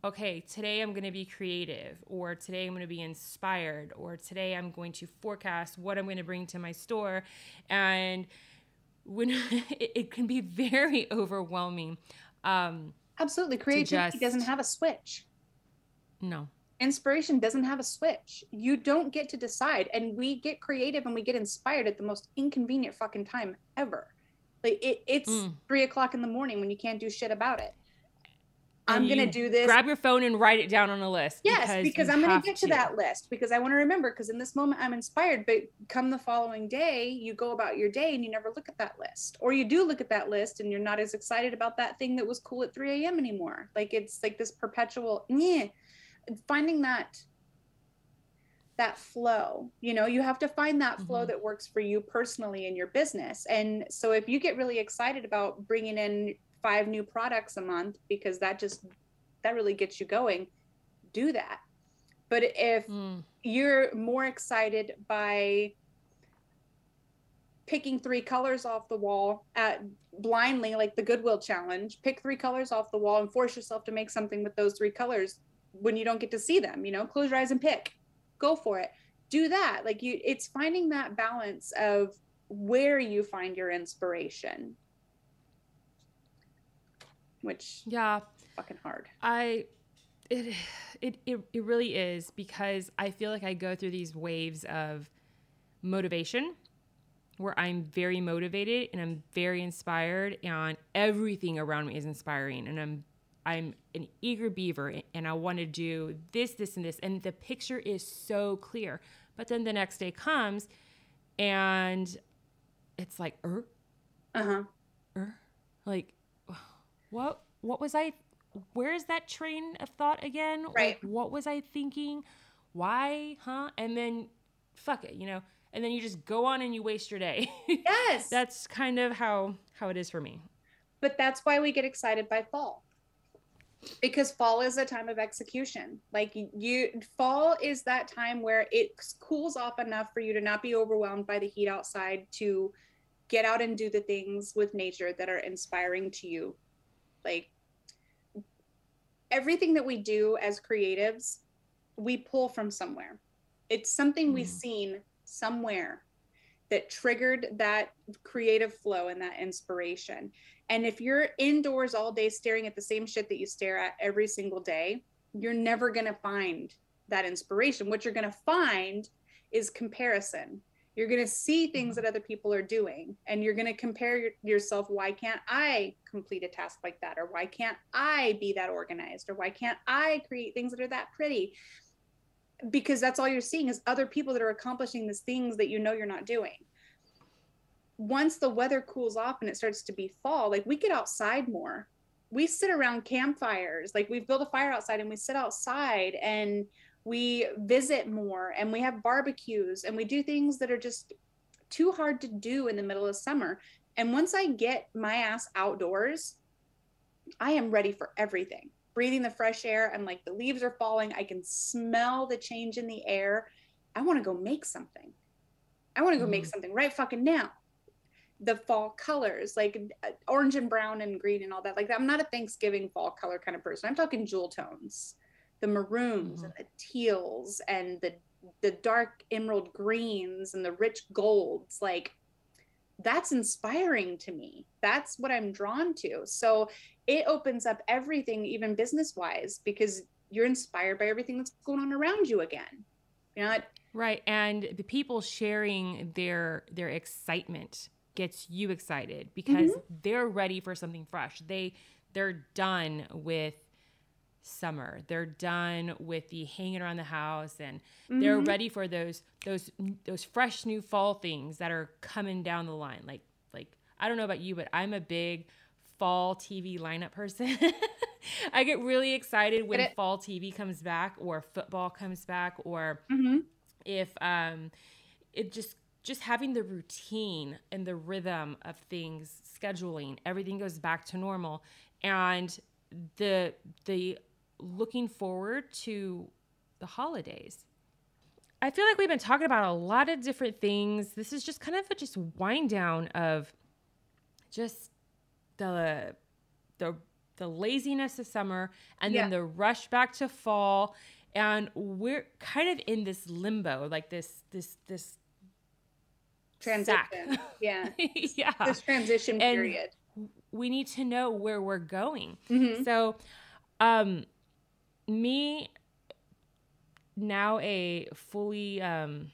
Okay, today I'm going to be creative, or today I'm going to be inspired, or today I'm going to forecast what I'm going to bring to my store. And when it, it can be very overwhelming. Um, Absolutely. Creativity doesn't have a switch. no. Inspiration doesn't have a switch. You don't get to decide. And we get creative and we get inspired at the most inconvenient fucking time ever. Like it, it's Mm. three o'clock in the morning when you can't do shit about it. I'm And gonna do this. Grab your phone and write it down on a list. Yes, because, you I'm going to get to that list because I want to remember. Because in this moment, I'm inspired. But come the following day, you go about your day and you never look at that list, or you do look at that list and you're not as excited about that thing that was cool at 3 a.m. anymore. Like it's like this perpetual. Finding that that flow you know you have to find that flow Mhm. that works for you personally in your business and so if you get really excited about bringing in five new products a month because that just that really gets you going do that. But if Mm. you're more excited by picking three colors off the wall at blindly like the goodwill challenge pick three colors off the wall and force yourself to make something with those three colors when you don't get to see them you know close your eyes and pick. Go for it. Do that. Like you it's finding that balance of where you find your inspiration which Yeah. fucking hard. I it, it it it really is because I feel like I go through these waves of motivation where I'm very motivated and I'm very inspired and everything around me is inspiring and I'm I'm an eager beaver and I want to do this this and this and the picture is so clear. But then the next day comes and it's like er? Uh-huh. Er? Like what what was i where is that train of thought again? Right. like, what was i thinking? Why huh? And then fuck it you know? And then you just go on and you waste your day. Yes. That's kind of how how it is for me. But that's why we get excited by fall. Because fall is a time of execution. Like you fall is that time where it cools off enough for you to not be overwhelmed by the heat outside to get out and do the things with nature that are inspiring to you like everything that we do as creatives we pull from somewhere it's something we've Mhm. seen somewhere that triggered that creative flow and that inspiration and if you're indoors all day staring at the same shit that you stare at every single day, you're never going to find that inspiration. What you're going to find is comparison. You're going to see things mm-hmm. that other people are doing and you're going to compare your, yourself. Why can't I complete a task like that? Or why can't I be that organized? Or why can't I create things that are that pretty? Because that's all you're seeing is other people that are accomplishing these things that you know you're not doing. Once the weather cools off and it starts to be fall, like we get outside more. We sit around campfires. Like we've built a fire outside and we sit outside and we visit more and we have barbecues and we do things that are just too hard to do in the middle of summer. And once I get my ass outdoors, I am ready for everything. Breathing the fresh air and like the leaves are falling, I can smell the change in the air. I want to go make something. I want to go mm. make something right fucking now. The fall colors, like uh, orange and brown and green and all that. Like I'm not a Thanksgiving fall color kind of person. I'm talking jewel tones the maroons mm-hmm. and the teals and the the dark emerald greens and the rich golds like that's inspiring to me that's what i'm drawn to so it opens up everything even business wise because you're inspired by everything that's going on around you again you know right and the people sharing their their excitement gets you excited because mm-hmm. they're ready for something fresh they they're done with summer. They're done with the hanging around the house and mm-hmm. they're ready for those those those fresh new fall things that are coming down the line. Like like I don't know about you, but I'm a big fall TV lineup person. I get really excited when fall TV comes back or football comes back or mm-hmm. if um it just just having the routine and the rhythm of things scheduling everything goes back to normal and the the looking forward to the holidays. I feel like we've been talking about a lot of different things. This is just kind of a just wind down of just the the the laziness of summer and yeah. then the rush back to fall and we're kind of in this limbo like this this this transition yeah yeah this transition period and we need to know where we're going mm-hmm. so um me now a fully um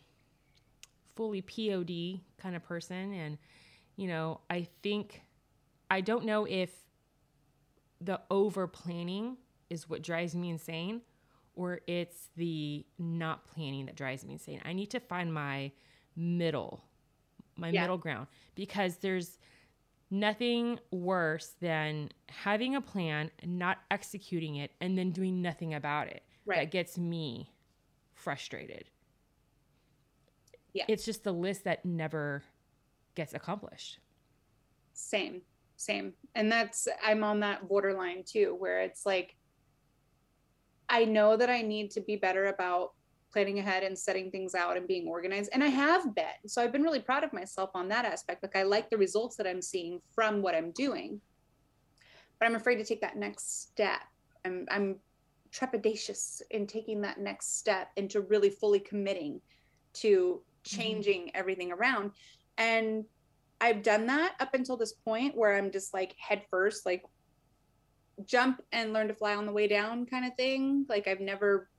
fully POD kind of person and you know, I think I don't know if the over planning is what drives me insane or it's the not planning that drives me insane. I need to find my middle, my yeah. middle ground because there's nothing worse than having a plan, not executing it, and then doing nothing about it. Right. That gets me frustrated. Yeah. It's just the list that never gets accomplished. Same, same. And that's, I'm on that borderline too, where it's like, I know that I need to be better about planning ahead and setting things out and being organized. And I have been. So I've been really proud of myself on that aspect. Like I like the results that I'm seeing from what I'm doing. But I'm afraid to take that next step. I'm I'm trepidatious in taking that next step into really fully committing to mm-hmm. changing mm-hmm. everything around. And I've done that up until this point where I'm just like head first, like jump and learn to fly on the way down kind of thing. Like I've never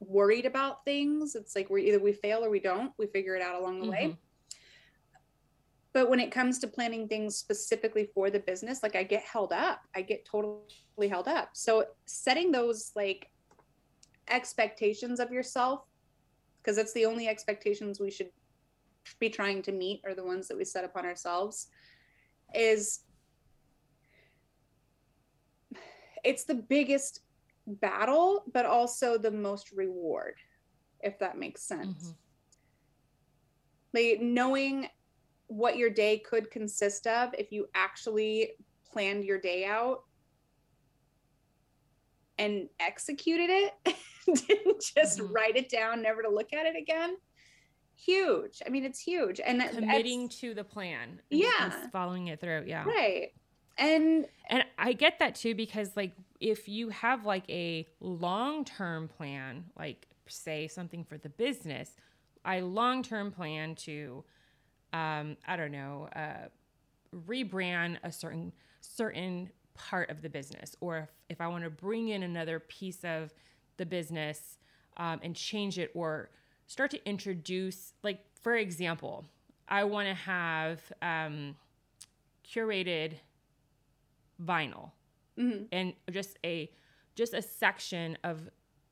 worried about things. It's like we either we fail or we don't. We figure it out along the mm-hmm. way. But when it comes to planning things specifically for the business, like I get held up. I get totally held up. So setting those like expectations of yourself because that's the only expectations we should be trying to meet are the ones that we set upon ourselves is it's the biggest battle, but also the most reward, if that makes sense. Mm-hmm. Like knowing what your day could consist of if you actually planned your day out and executed it, didn't just mm-hmm. write it down, never to look at it again. Huge. I mean, it's huge. And committing to the plan. Yeah. Following it through. Yeah. Right. And and I get that too because like if you have like a long-term plan, like say something for the business, I long-term plan to um I don't know, uh rebrand a certain certain part of the business or if, if I want to bring in another piece of the business um, and change it or start to introduce like for example, I want to have um, curated vinyl Mm-hmm. and just a just a section of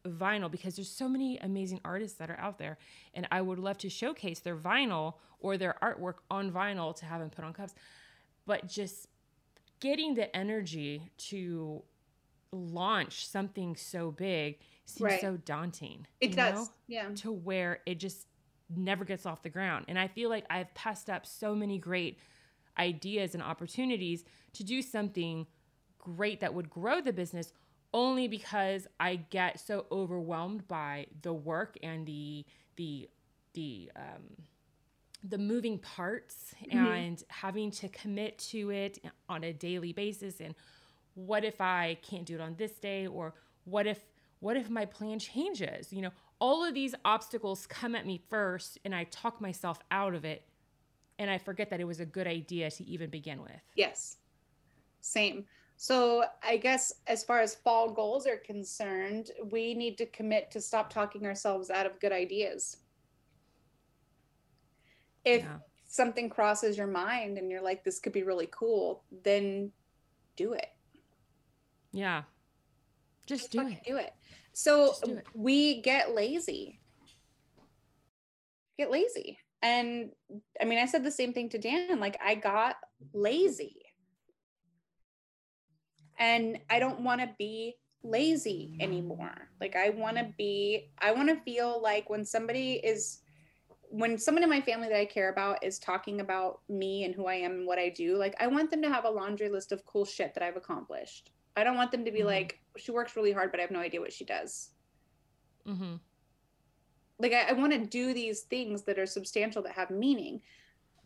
vinyl because there's so many amazing artists that are out there and I would love to showcase their vinyl or their artwork on vinyl to have them put on cups but just getting the energy to launch something so big seems Right. so daunting It does. know? Yeah. to where it just never gets off the ground. And I feel like I've passed up so many great ideas and opportunities to do something great that would grow the business only because I get so overwhelmed by the work and the the the um the moving parts and having to commit to it on a daily basis and what if I can't do it on this day or what if what if my plan changes you know all of these obstacles come at me first and I talk myself out of it and I forget that it was a good idea to even begin with Yes. Same. So I guess as far as fall goals are concerned, we need to commit to stop talking ourselves out of good ideas. If Yeah. something crosses your mind and you're like, this could be really cool, then do it. yeah just do it do it. So Just do it. we get lazy. Get lazy. And I mean, I said the same thing to Dan. Like, I got lazy. And I don't want to be lazy anymore. Like, I want to be, I want to feel like when somebody is, when someone in my family that I care about is talking about me and who I am and what I do, like, I want them to have a laundry list of cool shit that I've accomplished. I don't want them to be Mhm. like, she works really hard, but I have no idea what she does. mm-hmm. Like, I, I want to do these things that are substantial, that have meaning.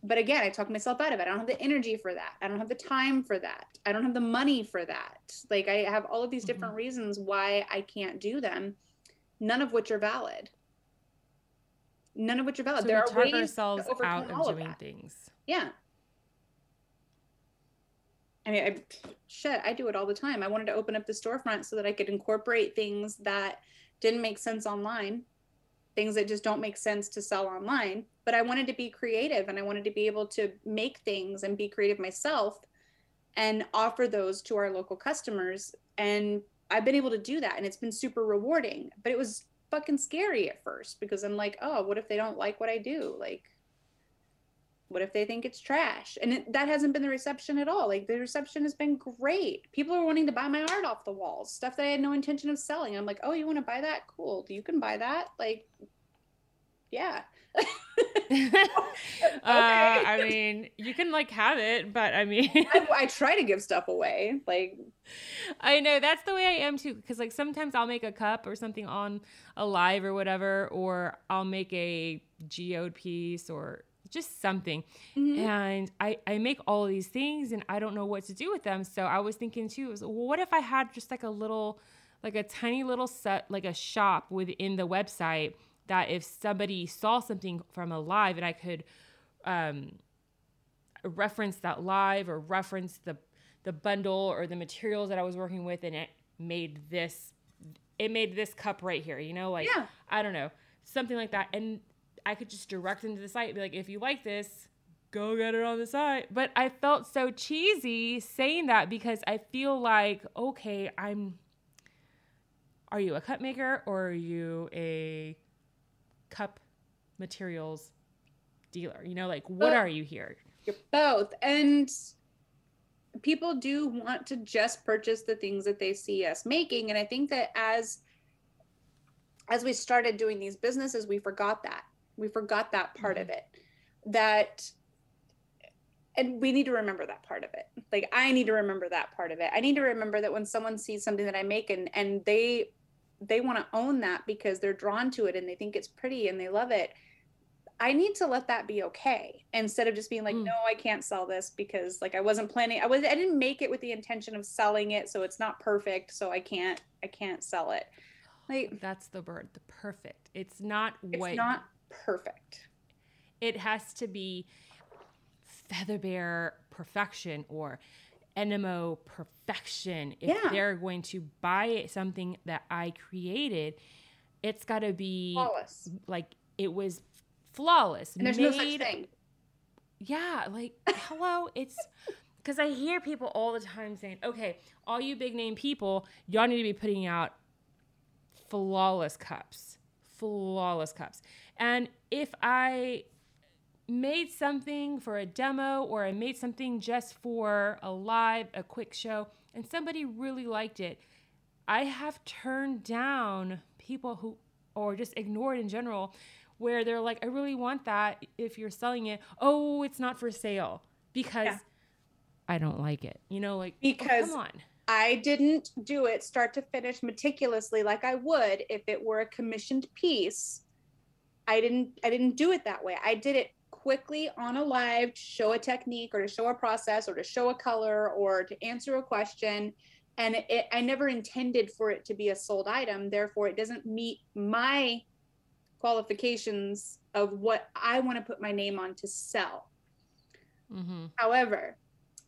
But again, I talk myself out of it. I don't have the energy for that. I don't have the time for that. I don't have the money for that. Like, I have all of these different mm-hmm. reasons why I can't do them, none of which are valid. None of which are valid. so there are ways ourselves to overcome out all of of doing that. things Yeah. I mean, I, shit, I do it all the time. I wanted to open up the storefront so that I could incorporate things that didn't make sense online, things that just don't make sense to sell online. But I wanted to be creative and I wanted to be able to make things and be creative myself and offer those to our local customers. And I've been able to do that and it's been super rewarding. But it was fucking scary at first because I'm like, oh, what if they don't like what I do? Like, what if they think it's trash? And it, that hasn't been the reception at all. Like the reception has been great. People are wanting to buy my art off the walls stuff that i had no intention of selling. I'm like oh you want to buy that? Cool. You can buy that. Like yeah. Uh, I mean, you can like have it, but I mean, I, I try to give stuff away like I know. That's the way I am too. Because like sometimes I'll make a cup or something on a live or whatever, or I'll make a geode piece or just something, mhm. and I I make all these things and I don't know what to do with them. So I was thinking too, was, well, what if I had just like a little, like a tiny little set, like a shop within the website that if somebody saw something from a live and I could um, reference that live or reference the the bundle or the materials that I was working with and it made this it made this cup right here, you know, like Yeah. I don't know, something like that and I could just direct them to the site and be like if you like this, go get it on the site. But I felt so cheesy saying that because I feel like okay, I'm are you a cup maker or are you a cup materials dealer? You know, like what Well- are you here? You're both. And people do want to just purchase the things that they see us making. And I think that as as we started doing these businesses, we forgot that. We forgot that part of it. That and we need to remember that part of it. Like I need to remember that part of it. I need to remember that when someone sees something that I make and and they they want to own that because they're drawn to it and they think it's pretty and they love it. I need to let that be okay instead of just being like, Mm. no, I can't sell this because like I wasn't planning. I was I didn't make it with the intention of selling it, so it's not perfect, so I can't I can't sell it. Like That's the word, the perfect. It's not it's what not perfect. it has to be feather bear perfection or enemo perfection. If Yeah. they're going to buy something that I created, it's got to be Flawless. like it was flawless. And there's no such thing. Yeah, like hello, it's because I hear people all the time saying, "Okay, all you big name people, y'all need to be putting out flawless cups, flawless cups." And if I made something for a demo or I made something just for a live, a quick show, and somebody really liked it, I have turned down people who, or just ignored in general, where they're like, I really want that if you're selling it. Oh, it's not for sale because Yeah. I don't like it. You know, like, oh, Because- come on. I didn't do it start to finish meticulously like I would if it were a commissioned piece. I didn't I didn't do it that way. I did it quickly on a live to show a technique or to show a process or to show a color or to answer a question and it, I never intended for it to be a sold item therefore it doesn't meet my qualifications of what I want to put my name on to sell. Mm-hmm. However,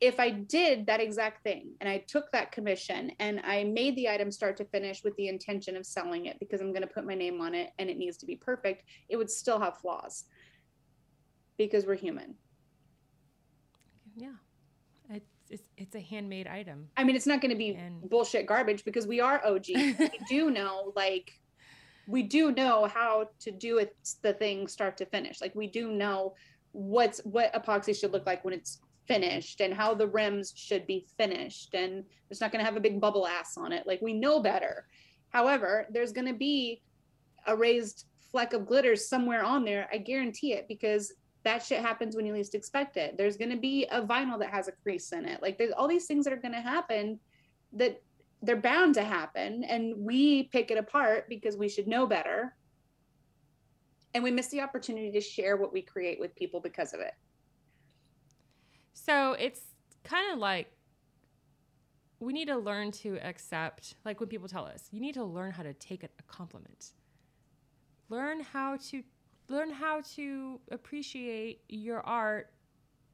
if I did that exact thing and I took that commission and I made the item start to finish with the intention of selling it because I'm going to put my name on it and it needs to be perfect, it would still have flaws because we're human. Yeah. It's, it's, it's a handmade item. I mean, it's not going to be And- bullshit garbage because we are OG. we do know, like, we do know how to do it, the thing start to finish. Like, we do know what's what epoxy should look like when it's finished and how the rims should be finished and it's not going to have a big bubble ass on it. Like we know better. However there's going to be a raised fleck of glitter somewhere on there i guarantee it because that shit happens when you least expect it. There's going to be a vinyl that has a crease in it. Like there's all these things that are going to happen that they're bound to happen and we pick it apart because we should know better. And we miss the opportunity to share what we create with people because of it So it's kind of like we need to learn to accept, like when people tell us, you need to learn how to take a, compliment. Learn how to learn how to appreciate your art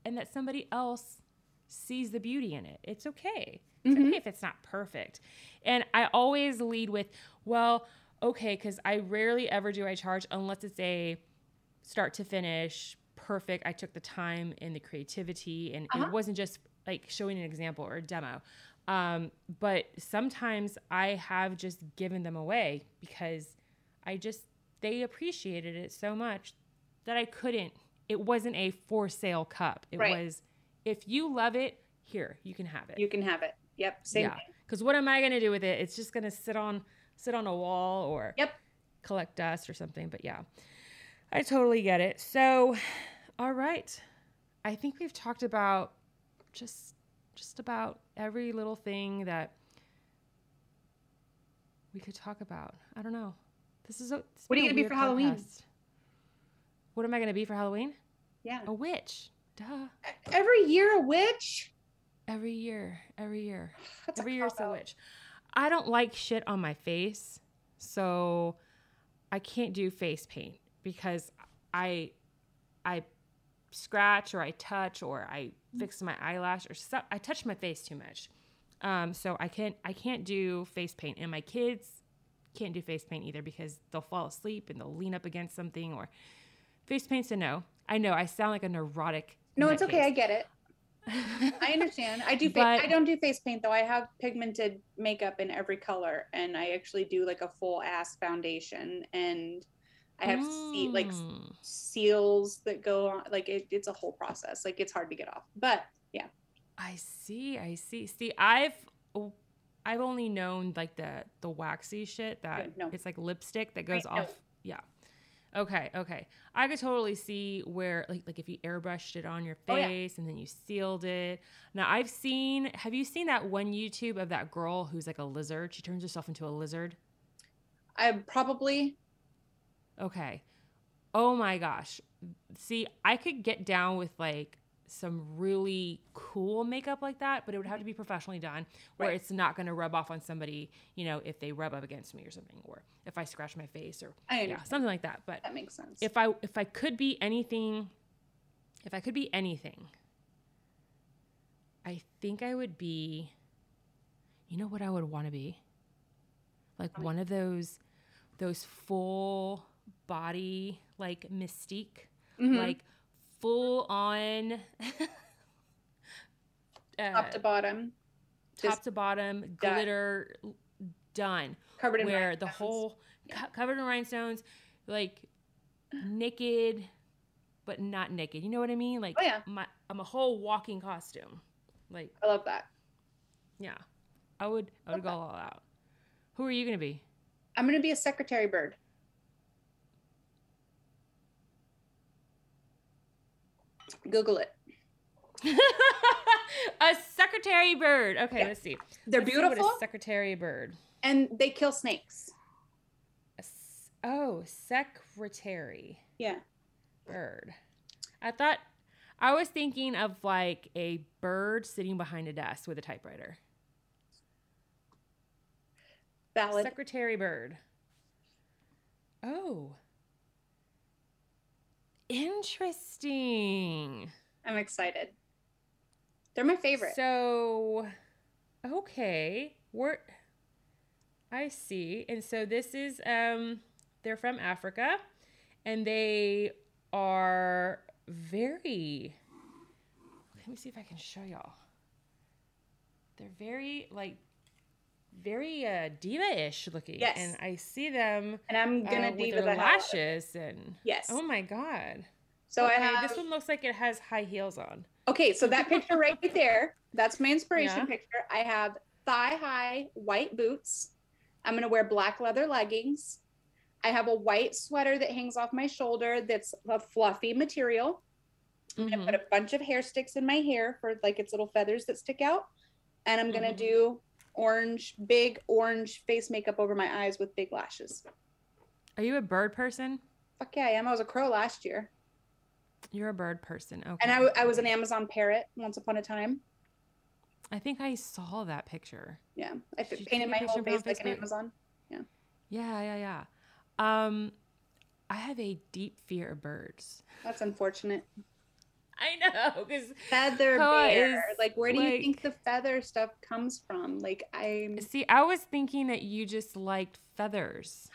and that somebody else sees the beauty in it. It's okay. It's Mhm. okay if it's not perfect. And I always lead with, well, okay, because I rarely ever do I charge unless it's a start to finish perfect. I took the time and the creativity, and Uh-huh. it wasn't just like showing an example or a demo. Um, but sometimes I have just given them away because I just they appreciated it so much that I couldn't. It wasn't a for sale cup. It Right. was if you love it, here you can have it. you can have it yep same yeah. Because what am I gonna do with it? It's just gonna sit on sit on a wall or Yep. collect dust or something. But yeah, I totally get it. So, all right, I think we've talked about just just about every little thing that we could talk about. I don't know. This is a. it's What are you gonna be weird for Halloween? What am I gonna be for Halloween? yeah A witch. Duh. every year a witch Every year. Every year. That's Every year it's a witch. I don't like shit on my face, so I can't do face paint because I I scratch or I touch or I fix my eyelash or so, I touch my face too much. Um, so I can't I can't do face paint, and my kids can't do face paint either because they'll fall asleep and they'll lean up against something or face paint's a no. I know I sound like a neurotic. no it's okay i get it i understand i do fa- But- i don't do face paint though i have pigmented makeup in every color and i actually do like a full ass foundation and i have se- like Mm. seals that go on like it, it's a whole process like it's hard to get off but yeah I see. I see. See, I've I've only known like the the waxy shit that no. it's like lipstick that goes Right, no. off. Yeah. Okay. Okay. I could totally see where like like if you airbrushed it on your Oh, yeah. face and then you sealed it. Now I've seen. Have you seen that one YouTube of that girl who's like a lizard? She turns herself into a lizard. i probably Okay. Oh my gosh. See, I could get down with like some really cool makeup like that, but it would have to be professionally done where Right. it's not going to rub off on somebody, you know, if they rub up against me or something or if I scratch my face or yeah, something like that. But that makes sense if I if I could be anything if I could be anything, I think I would be you know what I would want to be? Like one of those those full body like mystique, Mhm. like full on uh, top to bottom, top just to bottom done. glitter done. Covered in where the whole co- covered in rhinestones like naked but not naked. You know what i mean? Like Oh, yeah. my i'm a whole walking costume. Like I love that. yeah. I would i would go all out. Who are you gonna be? I'm gonna be a secretary bird. Google it. a secretary bird okay Yeah. let's see They're Let's see what beautiful a secretary bird and they kill snakes. A s- oh secretary Yeah. bird. I thought I was thinking of like a bird sitting behind a desk with a typewriter. Valid. Secretary bird. Oh. Interesting. I'm excited. They're my favorite. So, okay, we're. I see, and so this is um, they're from Africa, and they are very. Let me see if I can show y'all. They're very like, very uh, diva-ish looking, Yes. and I see them and I'm gonna uh, with diva their the hell out of it. lashes and. Yes. Oh my god. so I Okay, have. this one looks like it has high heels on. Okay, so that picture right there, that's my inspiration Yeah. picture. I have thigh high white boots. I'm going to wear black leather leggings. I have a white sweater that hangs off my shoulder that's a fluffy material. I'm going Mhm. to put a bunch of hair sticks in my hair for like its little feathers that stick out. And I'm going to Mhm. do orange, big orange face makeup over my eyes with big lashes. Are you a bird person? Fuck yeah, I am. I was a crow last year. You're a bird person. Okay. And I, I was an Amazon parrot once upon a time. I think I saw that picture. Yeah. I Did painted my whole of me on face like an? Amazon. Yeah, yeah, yeah. Um, I have a deep fear of birds. That's unfortunate. I know, because Feather Koa bear. is, Like, where do you think the feather stuff comes from? Like, I'm. see, I was thinking that you just liked feathers.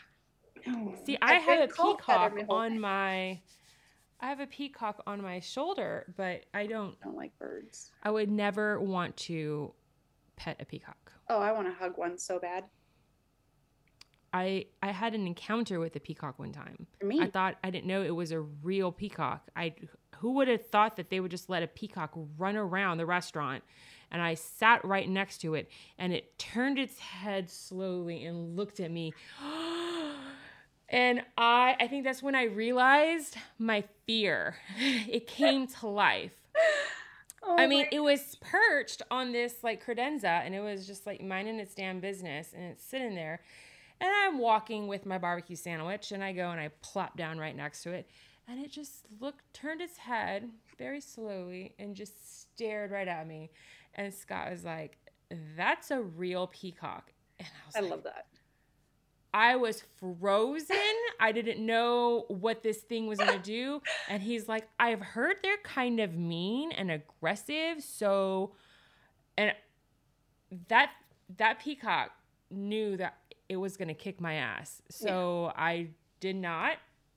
No. See, I I've a peacock on my. I have a peacock on my shoulder, but I don't. I don't like birds. I would never want to pet a peacock. Oh, I want to hug one so bad. I I had an encounter with a peacock one time. For me. I thought I didn't know it was a real peacock. I who would have thought that they would just let a peacock run around the restaurant? And I sat right next to it and it turned its head slowly and looked at me. And I I think that's when I realized my fear. It came to life. Oh I mean, it was perched on this like credenza and it was just like minding its damn business and it's sitting there. And I'm walking with my barbecue sandwich and I go and I plop down right next to it. And it just looked, turned its head very slowly and just stared right at me. And Scott was like, That's a real peacock. And I was I like, love that. I was frozen. I didn't know what this thing was going to do. And he's like, I've heard they're kind of mean and aggressive. So, and that, that peacock knew that it was going to kick my ass. So I did not.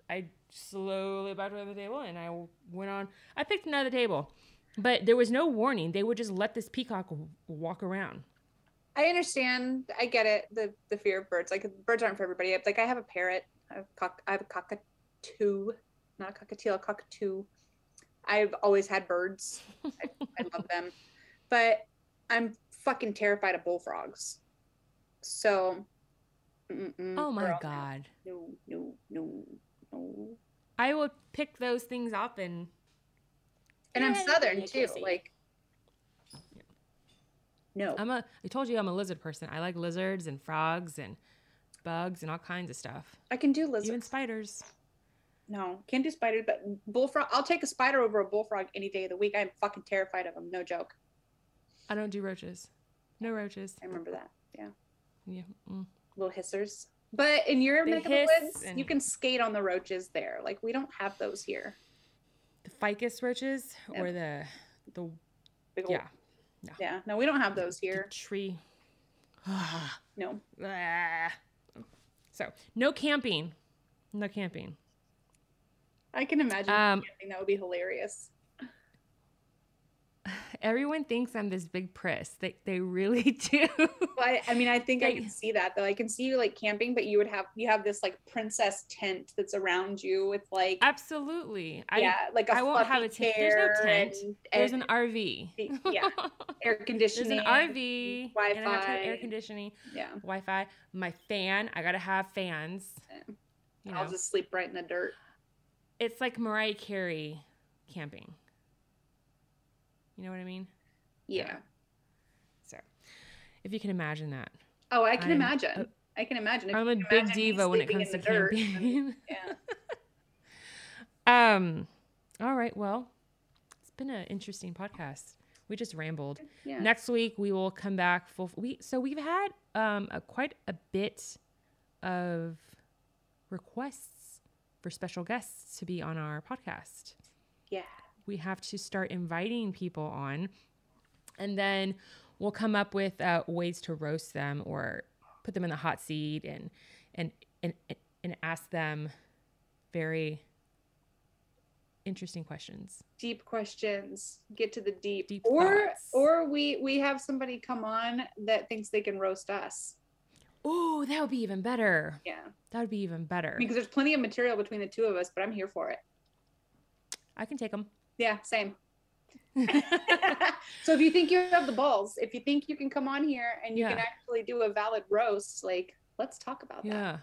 I slowly backed away from the table and I went on. I picked another table. But there was no warning. They would just let this peacock w- walk around. I understand. I get it. The the fear of birds. Like birds aren't for everybody. Like I have a parrot. I have, cock, I have a cockatoo, not a cockatiel, a cockatoo. I've always had birds. I, I love them, but I'm fucking terrified of bullfrogs. So, Oh my girl, God. No, no, no, no. I will pick those things up and And I'm southern too. Like, no. I'm a I told you I'm a lizard person. I like lizards and frogs and bugs and all kinds of stuff. I can do lizards. Even spiders. No, can't do spiders, but bullfrog. I'll take a spider over a bullfrog any day of the week. I'm fucking terrified of them. No joke. I don't do roaches. No roaches. I remember that. Yeah, Yeah. mm. little hissers. But in your They neck of the woods, and- you can skate on the roaches there. Like we don't have those here. The ficus roaches or the the Big ol- yeah yeah. No, we don't have those the here. tree. No. Ah. so no camping. No camping. I can imagine Um, camping. That would be hilarious. Everyone thinks I'm this big priss. They they really do. Well, I, I mean, I think I can see that though. I can see you like camping, but you would have you have this like princess tent that's around you with like Absolutely. I, yeah, like a I won't have a tent. There's no tent. and, There's an RV. yeah, air conditioning. There's an RV. And I have to have air conditioning, Yeah, Wi-Fi. My fan. I gotta have fans. Yeah. You I'll know, just sleep right in the dirt. it's like Mariah Carey camping. You know what I mean? Yeah. So, if you can imagine that, Oh, I can I'm imagine. I can imagine. If I'm a big diva when it comes to dirt, camping. Yeah. um, all right. Well, it's been an interesting podcast. We just rambled. Yeah. Next week we will come back full. We so we've had um a, quite a bit of requests for special guests to be on our podcast. Yeah. We have to start inviting people on, and then we'll come up with uh, ways to roast them or put them in the hot seat and and and and ask them very interesting questions. Deep questions. Get to the deep. Deep or thoughts. or we we have somebody come on that thinks they can roast us. Oh, that would be even better. Yeah. That would be even better. Because there's plenty of material between the two of us, but I'm here for it. I can take them. Yeah, same. so if you think you have the balls, if you think you can come on here and you can actually do a valid roast, like let's talk about that. Yeah.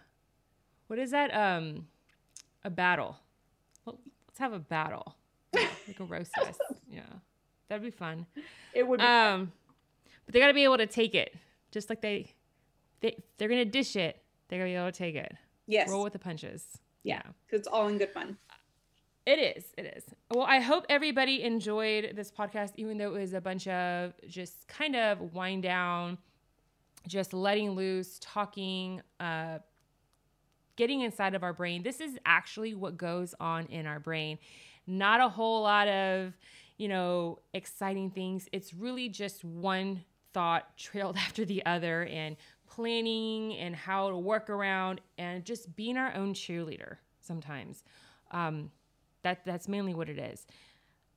What is that? Um, a battle. Well, let's have a battle. Like a roast us. Yeah, that'd be fun. It would be Um, but they got to be able to take it, just like they, they they're gonna dish it. They gotta be able to take it. yes. Roll with the punches. yeah. 'cause it's all in good fun. It is. It is. Well, I hope everybody enjoyed this podcast, even though it was a bunch of just kind of wind down, just letting loose, talking, uh, getting inside of our brain. This is actually what goes on in our brain. Not a whole lot of, you know, exciting things. It's really just one thought trailed after the other and planning and how to work around and just being our own cheerleader sometimes. Um, that that's mainly what it is.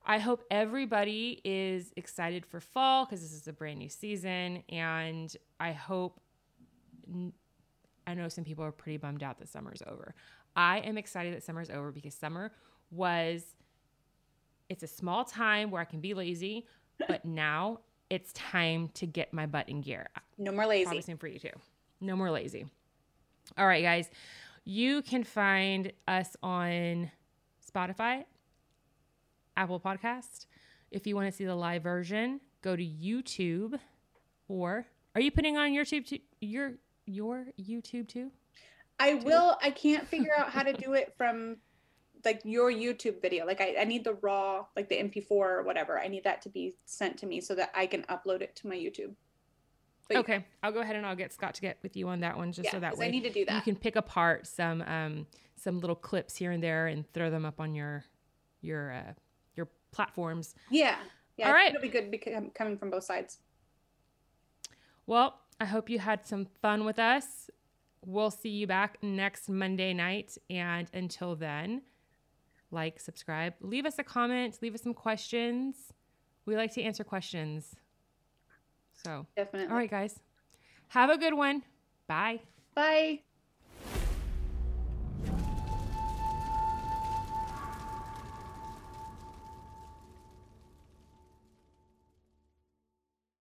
I hope everybody is excited for fall because this is a brand new season, and I hope. I know some people are pretty bummed out that summer's over. I am excited that summer's over because summer was. It's a small time where I can be lazy, but now it's time to get my butt in gear. No more lazy. Probably same for you too. No more lazy. All right, guys. You can find us on Spotify, Apple Podcast. If you want to see the live version, go to YouTube. Or are you putting on your YouTube? Your your YouTube too? I will. I can't figure out how to do it from like your YouTube video. Like I, I need the raw, like the MP4 or whatever. I need that to be sent to me so that I can upload it to my YouTube. But Okay, I'll go ahead and I'll get Scott to get with you on that one, just Yeah, so that way I need to do that. you can pick apart some um, some little clips here and there and throw them up on your your uh, your platforms. Yeah. Yeah. All right. It'll be good because coming from both sides. Well, I hope you had some fun with us. We'll see you back next Monday night. And until then, like, subscribe, leave us a comment, leave us some questions. We like to answer questions. So, Definitely. all right, guys, have a good one. Bye. Bye.